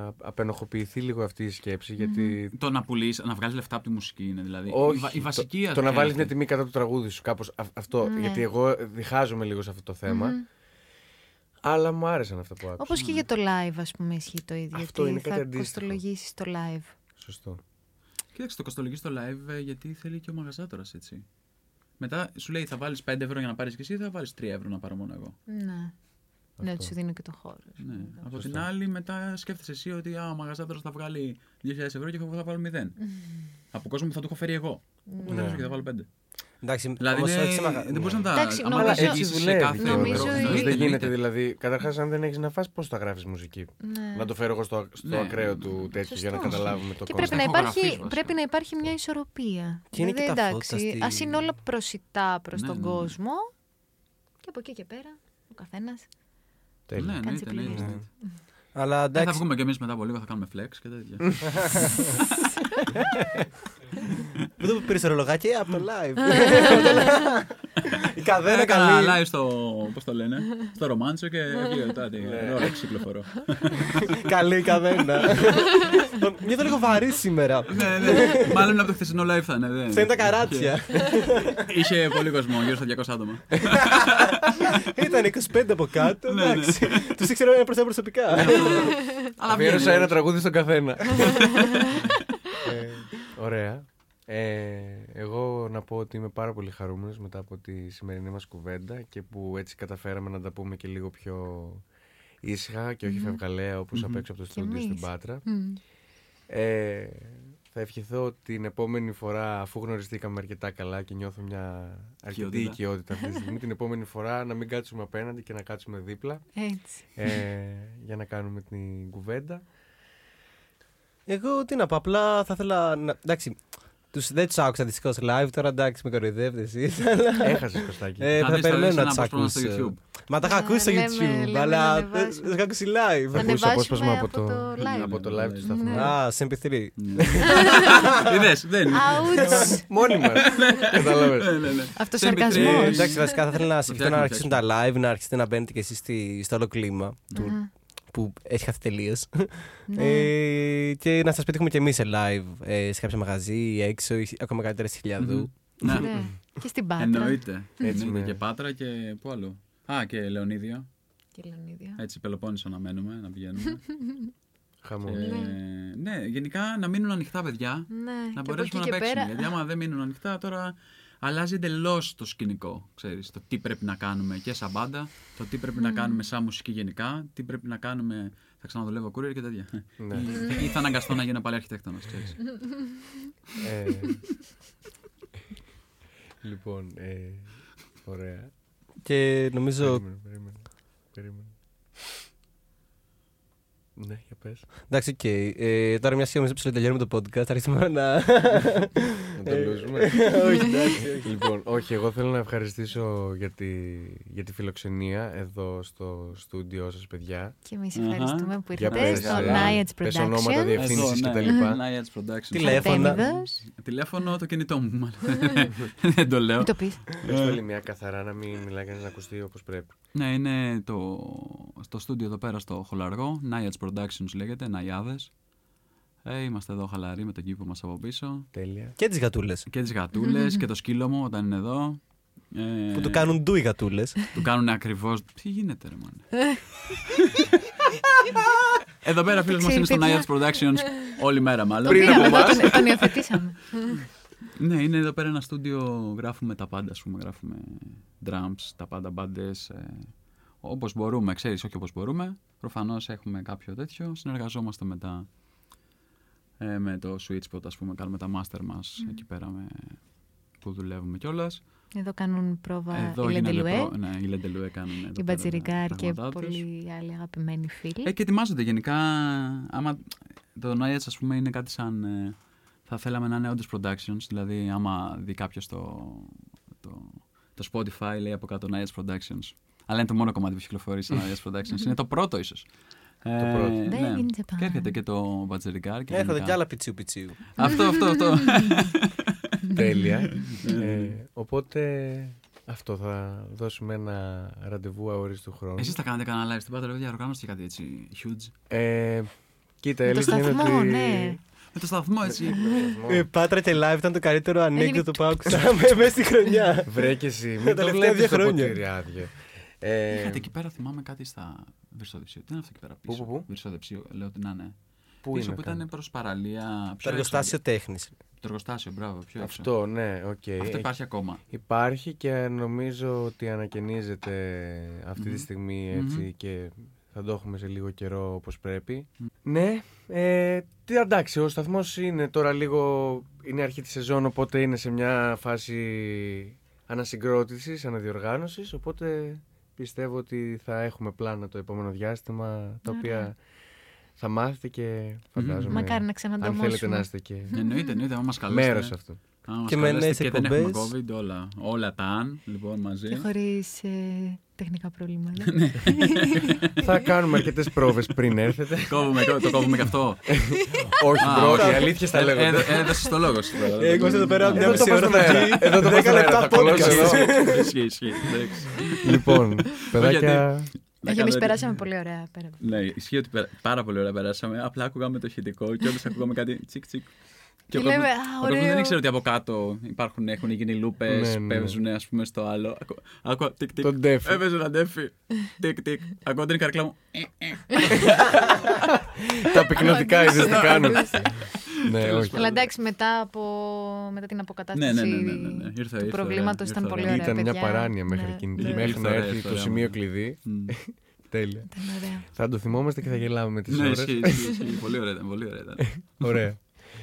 απενοχοποιηθεί λίγο αυτή η σκέψη. Γιατί Το να πουλήσει, να βγάλεις λεφτά από τη μουσική είναι δηλαδή. Όχι, η, βα- η βασική το, ας το να πούμε, βάλεις είναι μια τιμή κατά του τραγούδι σου, κάπως α- αυτό. Ναι. Γιατί εγώ διχάζομαι λίγο σε αυτό το θέμα. Μμμ. Αλλά μου άρεσαν αυτά που άκουσα. Όπως και για το live, ας πούμε, ισχύει το ίδιο. Αυτό ότι είναι κάτι θα αντίστοιχο. κοστολογήσεις το live. Σωστό. Κοίταξε, το κοστολογεί στο live ε, γιατί θέλει και ο μαγαζάτορας έτσι. Μετά σου λέει θα βάλεις 5 ευρώ για να πάρεις και εσύ ή θα βάλεις 3 ευρώ να πάρω μόνο εγώ; Ναι. Ναι, ότι σου δίνω και το χώρο. ας Ναι. πούμε. Από την άλλη, μετά σκέφτεσαι εσύ ότι α, ο μαγαζάτορας θα βγάλει 2.000 ευρώ και εγώ θα βάλω 0. Από κόσμο που θα του έχω φέρει εγώ. Οπότε Ναι. ναι. και θα βάλω 5. Εντάξει, Δηλαδή, όμως είναι... όχι σε μαγα- δεν μπορείς να τα. Εντάξει, άμα νομίζω- τα έτσι ζήσεις σε δουλεύει. κάθε Νομίζω ευρώ, η- δεν εννοείται. γίνεται δηλαδή. Καταρχάς, αν δεν έχεις να φας, πώς θα γράφεις μουσική; Ναι. Να το φέρω εγώ στο, στο Ναι, ακραίο ναι, του ναι. τέτοιου για να Σωστός. καταλάβουμε το Και κόνσεπτ. πρέπει να, Ηχογραφείς, υπάρχει, βασικά. πρέπει να υπάρχει μια ισορροπία. Και είναι και Δηλαδή, ταυτότητα εντάξει, στη- ας είναι όλα προσιτά προς Ναι, τον ναι, ναι. κόσμο και από εκεί και πέρα ο καθένας Τέλεια. Ναι, Κάνει εννοείται, εννοείται. επιλογές. εννοείται. Αλλά Ε, Θα εντάξει. βγούμε κι εμείς μετά από λίγο, θα κάνουμε flex και τέτοια. Δεν το πήρες ρολογάκι από το live. Η καδένα Έκανα καλή. live στο. Πώς το λένε, στο ρομάντσο και βγήκε τώρα την ώρα κυκλοφορώ. Καλή η καδένα. Νιώθω λίγο βαρύ σήμερα. Ναι, ναι. Μάλλον από το χθεσινό live θα είναι. δεν- Αυτά είναι τα καράτσια. Είχε πολύ κόσμο, γύρω στα 200 άτομα. Ήταν 25 από κάτω. Ναι, ναι. Εντάξει. Τους ήξερα ένα προς ένα προσωπικά. Αλλά Αφιέρωσα βγαίνει. ένα τραγούδι στον καθένα. Ε, ωραία. Ε, εγώ να πω ότι είμαι πάρα πολύ χαρούμενος μετά από τη σημερινή μας κουβέντα και που έτσι καταφέραμε να τα πούμε και λίγο πιο ήσυχα και όχι φευγαλέα όπως απ' έξω από το Και στούντιο στην εμείς. Πάτρα. Μμ. Ε, θα ευχηθώ την επόμενη φορά, αφού γνωριστήκαμε αρκετά καλά και νιώθω μια αρκετή Οικειότητα. οικειότητα αυτή τη στιγμή, την επόμενη φορά να μην κάτσουμε απέναντι και να κάτσουμε δίπλα Έτσι. ε, για να κάνουμε την κουβέντα. Εγώ τι να πω, απλά θα ήθελα να. Εντάξει, τους, δεν τους άκουσα δυστυχώς live, τώρα εντάξει με κοροϊδεύετε εσεί. Αλλά Έχασες Κωστάκη. ε, Θα θα δεις, θα περιμένω δεις να ένα τους απόσπασμα στο ακούσω. YouTube. Μα τα είχα ακούσει στο λέμε- YouTube, λέμε αλλά να δεν ανεβάσουμε. δεν είχα ακούσει live. Θα Ακούς ανεβάσουμε απόσπασμα από από το, το live. από το live του Ναι. σταθμού. Α, σε MP3. Είδες, δεν είναι. Αουτς. Μόνοι μας. Καταλάβες. Ναι, ναι, ναι. Αυτός Σε ο MP3. σαρκασμός. Ε, Εντάξει, βασικά θα ήθελα να σκεφτώ να φτιάχνουμε, αρχίσουν τα live, να αρχίσετε να μπαίνετε κι εσείς στη- στο άλλο κλίμα του, Αχα. Που έχει χαθεί τελείως. Ναι. Ε, και να σας πετύχουμε κι εμείς σε live ε, σε κάποιο μαγαζί ή έξω ή ακόμα καλύτερα στη χιλιαδού. Ναι. Ναι. Και στην Πάτρα. Εννοείται. Έτσι Εννοείται με- και Πάτρα και πού αλλού. Α, και Λεωνίδιο. Και Λεωνίδιο. Έτσι, Πελοπόννησο να μένουμε, να πηγαίνουμε. Χαμός. Και, ναι, γενικά να μείνουν ανοιχτά παιδιά. Ναι, να και από μπορέσουμε εκεί να και παίξουμε. πέρα. Γιατί άμα δεν μείνουν ανοιχτά, τώρα αλλάζει εντελώς το σκηνικό. Ξέρεις, το τι πρέπει να κάνουμε και σαν μπάντα, το τι πρέπει να κάνουμε σαν μουσική γενικά, τι πρέπει να κάνουμε. Θα ξαναδουλεύω courier και τέτοια. Ναι. Ή, ή θα αναγκαστώ να γίνω πάλι αρχιτέκτονας, ξέρεις. Ε, Λοιπόν, ε, ωραία. Και νομίζω. Περίμενε, περίμενε. περίμενε. Ναι, για πες. Εντάξει, οκ. Ε, τώρα μια σχέση που τελειώνουμε το podcast, θα αρχίσουμε να. Να το λούζουμε. Όχι, εντάξει. λοιπόν, όχι, εγώ θέλω να ευχαριστήσω για τη, για τη φιλοξενία εδώ στο στούντιό σας, παιδιά. Και εμείς Αχα. ευχαριστούμε που Για ήρθατε πες, στο ε, Nayats πες ονόματα, Productions. διευθύνσεις Εδώ, και τα ναι, λοιπά. Nayats Productions. Τηλέφωνα. Αρτέμιδος. Τηλέφωνο το κινητό μου, μάλλον. Δεν το λέω. Μην το πεις. Πες πάλι μια καθαρά να μην μιλάει κανείς να ακουστεί όπως πρέπει. Ναι, είναι το, στο στούντιο εδώ πέρα στο Χολαργό. Nayats Productions λέγεται, Ναϊάδες. Ε, είμαστε εδώ χαλαροί με τον κήπο μας από πίσω. Τέλεια. Και τις γατούλες. Και τις γατούλες και το σκύλο μου όταν είναι εδώ. Ε, Που του κάνουν ντου οι γατούλες. Του κάνουν ακριβώς... Τι γίνεται ρε μάνε. εδώ πέρα φίλος μας είναι στο Ξέρει, Nayats Productions όλη μέρα μάλλον. Πριν Πήραμε από εδώ, εμάς. τον- τον υιοθετήσαμε. Ναι, είναι εδώ πέρα ένα στούντιο, γράφουμε τα πάντα, ας πούμε, γράφουμε drums, τα πάντα μπάντες, ε, όπως μπορούμε, ξέρεις, όχι όπως μπορούμε. Προφανώς έχουμε κάποιο τέτοιο, συνεργαζόμαστε με, τα, ε, με το Switchpot, ας πούμε, κάνουμε τα master μας εκεί πέρα με, που δουλεύουμε κιόλας. Εδώ κάνουν πρόβα Εδώ η γίνεται Λεντελουέ, προ- ναι, η Λεντελουέ κάνουν εδώ η πέρα Μπατζιρικάρ τα και πράγματά τους. πολλοί άλλοι αγαπημένοι φίλοι. Ε, και ετοιμάζονται γενικά. Άμα το Noiets, ας πούμε, είναι κάτι σαν. ε, θα θέλαμε να είναι όντως productions. Δηλαδή, άμα δει κάποιος το, το, το Spotify, λέει από κάτω Noiets Productions. Αλλά είναι το μόνο κομμάτι που κυκλοφορεί σε Noiets Productions. είναι το πρώτο, ίσως. Το πρώτο. Made in Japan. Και έρχεται και το Μπατζερικάρ. Και Έρχονται γενικά- κι άλλα πιτσίου πιτσίου. Αυτό, αυτό, αυτό. Τέλεια. ε, οπότε αυτό θα δώσουμε ένα ραντεβού αορίστου χρόνου. Εσείς θα κάνετε κανένα live στην Πάτρα, παιδιά, οργανώστε κάτι έτσι huge. Ε, κοίτα, η Με το αλήθεια είναι σταθμό, ότι... ναι. Με το σταθμό έτσι. Ε, Πάτρα και live ήταν το καλύτερο ανέκδοτο που άκουσα με- μέσα στη χρονιά. Βρε και εσύ, μην Τα το τελευταία βλέπεις δύο το χρόνια. ποτήρι άδειο. Ε, Είχατε εκεί πέρα, θυμάμαι κάτι στα Βυρσοδεψίου. Τι είναι αυτό εκεί πέρα πίσω; πού, πού; Βυρσοδεψίου, λέω ότι να είναι. Πού πίσω είναι που αυτό; ήταν προς παραλία. Το εργοστάσιο τέχνης. Το εργοστάσιο, μπράβο, πιο έξω. Αυτό, ναι, οκ. Αυτό Ε, υπάρχει ακόμα. Υπάρχει και νομίζω ότι ανακαινίζεται αυτή τη στιγμή έτσι Μμμ. και θα το έχουμε σε λίγο καιρό όπως πρέπει. Ναι, ε, τι, εντάξει, ο σταθμός είναι τώρα λίγο, είναι αρχή της σεζόν οπότε είναι σε μια φάση ανασυγκρότησης, αναδιοργάνωσης οπότε πιστεύω ότι θα έχουμε πλάνα το επόμενο διάστημα τα οποία θα μάθετε και φαντάζομαι Μακάρι να αν ξαναντομώσουμε. θέλετε να είστε και Εννοείται, εννοείται, άμα μας καλέσετε. μέρος αυτού. άμα μας Και με καλέσετε νέες Και δεν έχουμε εκπομπές. COVID, όλα. Όλα τα αν, λοιπόν, μαζί. Και χωρίς τεχνικά προβλήματα. Ναι. θα κάνουμε αρκετές πρόβες πριν έρθετε. Κόβουμε, το κόβουμε και αυτό. Όχι, Α, μπρο, όχι. οι αλήθειες τα Ε, λέγονται. ε, Έδωσε το λόγο σου. τώρα. Εγώ εδώ πέρα μια Εδώ το μισή πας ώρα στον θα αέρα. βγει. Εδώ το πας 10 στον αέρα, λεπτά θα κολλώσει podcast. εδώ. Ισχύει, ισχύει. εντάξει. Λοιπόν, παιδάκια. Να Όχι, εμείς κάνω- περάσαμε πολύ ωραία πέρα. Ναι, ισχύει ότι περα- πάρα πολύ ωραία περάσαμε. Απλά ακούγαμε το ηχητικό και όντως ακούγαμε κάτι τσικ τσικ. Και ο κόσμος- λέμε, «Α, ο κόσμος δεν ωραίο». ήξερε ότι από κάτω υπάρχουν, έχουν γίνει λούπες, Ναι, ναι. παίζουν ας πούμε στο άλλο. Ακού- Άκουα τικ τικ. Τον ντέφι. Έπαιζε ένα ντέφι. Τικ τικ. Ακούω την καρκλά μου. Ε, ε. Τα πυκνωτικά είδες τι κάνουν. Ναι, Τέλος όχι. Αλλά εντάξει, μετά, από, μετά την Ναι, αποκατάσταση ναι, ναι, ναι, ναι, ναι. Ήρθε- του ήρθε προβλήματος ωραία, ήταν ήρθε πολύ ωραία. ωραία. Ήταν μια παιδιά. παράνοια μέχρι Ναι, εκείνη τη ναι. μέχρι Ήρθε να ωραία, έρθει ήρθε το ωραία, σημείο ναι. κλειδί. Μμ. Τέλεια. Ήταν ωραία. Θα το θυμόμαστε και θα γελάμε με τις Ναι, ώρες. ισχύει, ισχύει, ισχύει. Πολύ ωραία ήταν. Πολύ ωραία ήταν. Ωραία.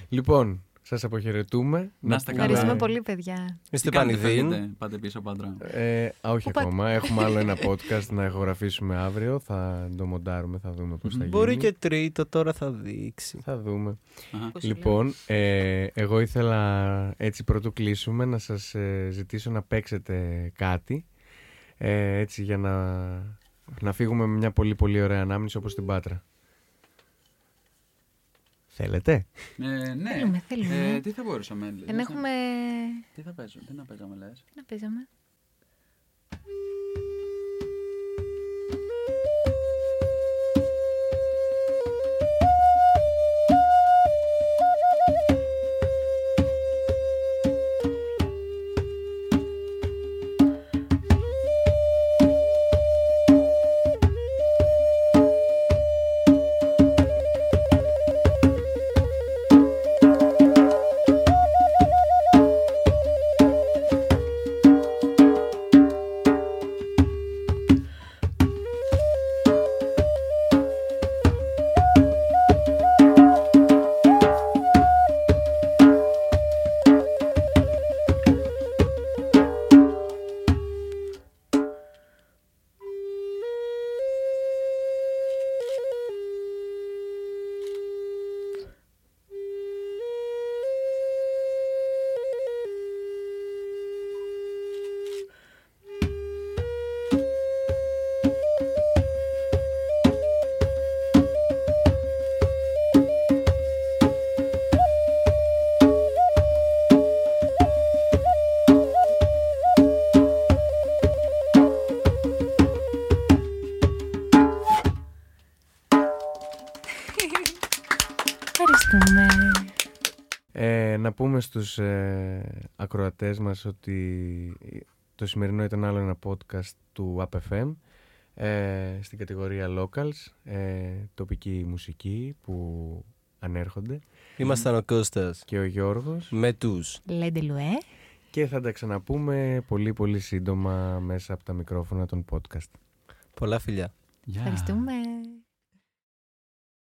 Λοιπόν, σας αποχαιρετούμε. Να είστε καλά. Ευχαριστούμε Ναι. πολύ, παιδιά. Είστε Τι κάνετε, πανηδίν. φεύγετε, Πάτε πίσω πάντρα. Ε, α, όχι Πού πάτε; ακόμα. Έχουμε άλλο ένα podcast να ηχογραφήσουμε αύριο. Θα το μοντάρουμε, θα δούμε πώς θα γίνει. Μπορεί και τρίτο, τώρα θα δείξει. Θα δούμε. Αχα. Πώς σου Λοιπόν, ε, εγώ ήθελα έτσι πρωτού κλείσουμε να σας ε, ζητήσω να παίξετε κάτι. Ε, έτσι για να, να φύγουμε με μια πολύ πολύ ωραία ανάμνηση όπως την Πάτρα. Θέλετε; Ε, ναι. Θέλουμε, θέλουμε. Ε, τι θα μπορούσαμε. λες, Δεν να- έχουμε. Τι θα παίζουμε, τι να παίζαμε λες; Να παίζαμε. Στους ε, ακροατές μας ότι το σημερινό ήταν άλλο ένα podcast του AppFM ε, στην κατηγορία Locals, ε, τοπική μουσική που ανέρχονται Ήμασταν ο Κώστας και ο Γιώργος με τους. Λέντε Λουέ. και θα τα ξαναπούμε πολύ πολύ σύντομα μέσα από τα μικρόφωνα των podcast. Πολλά φιλιά. Γεια. Ευχαριστούμε.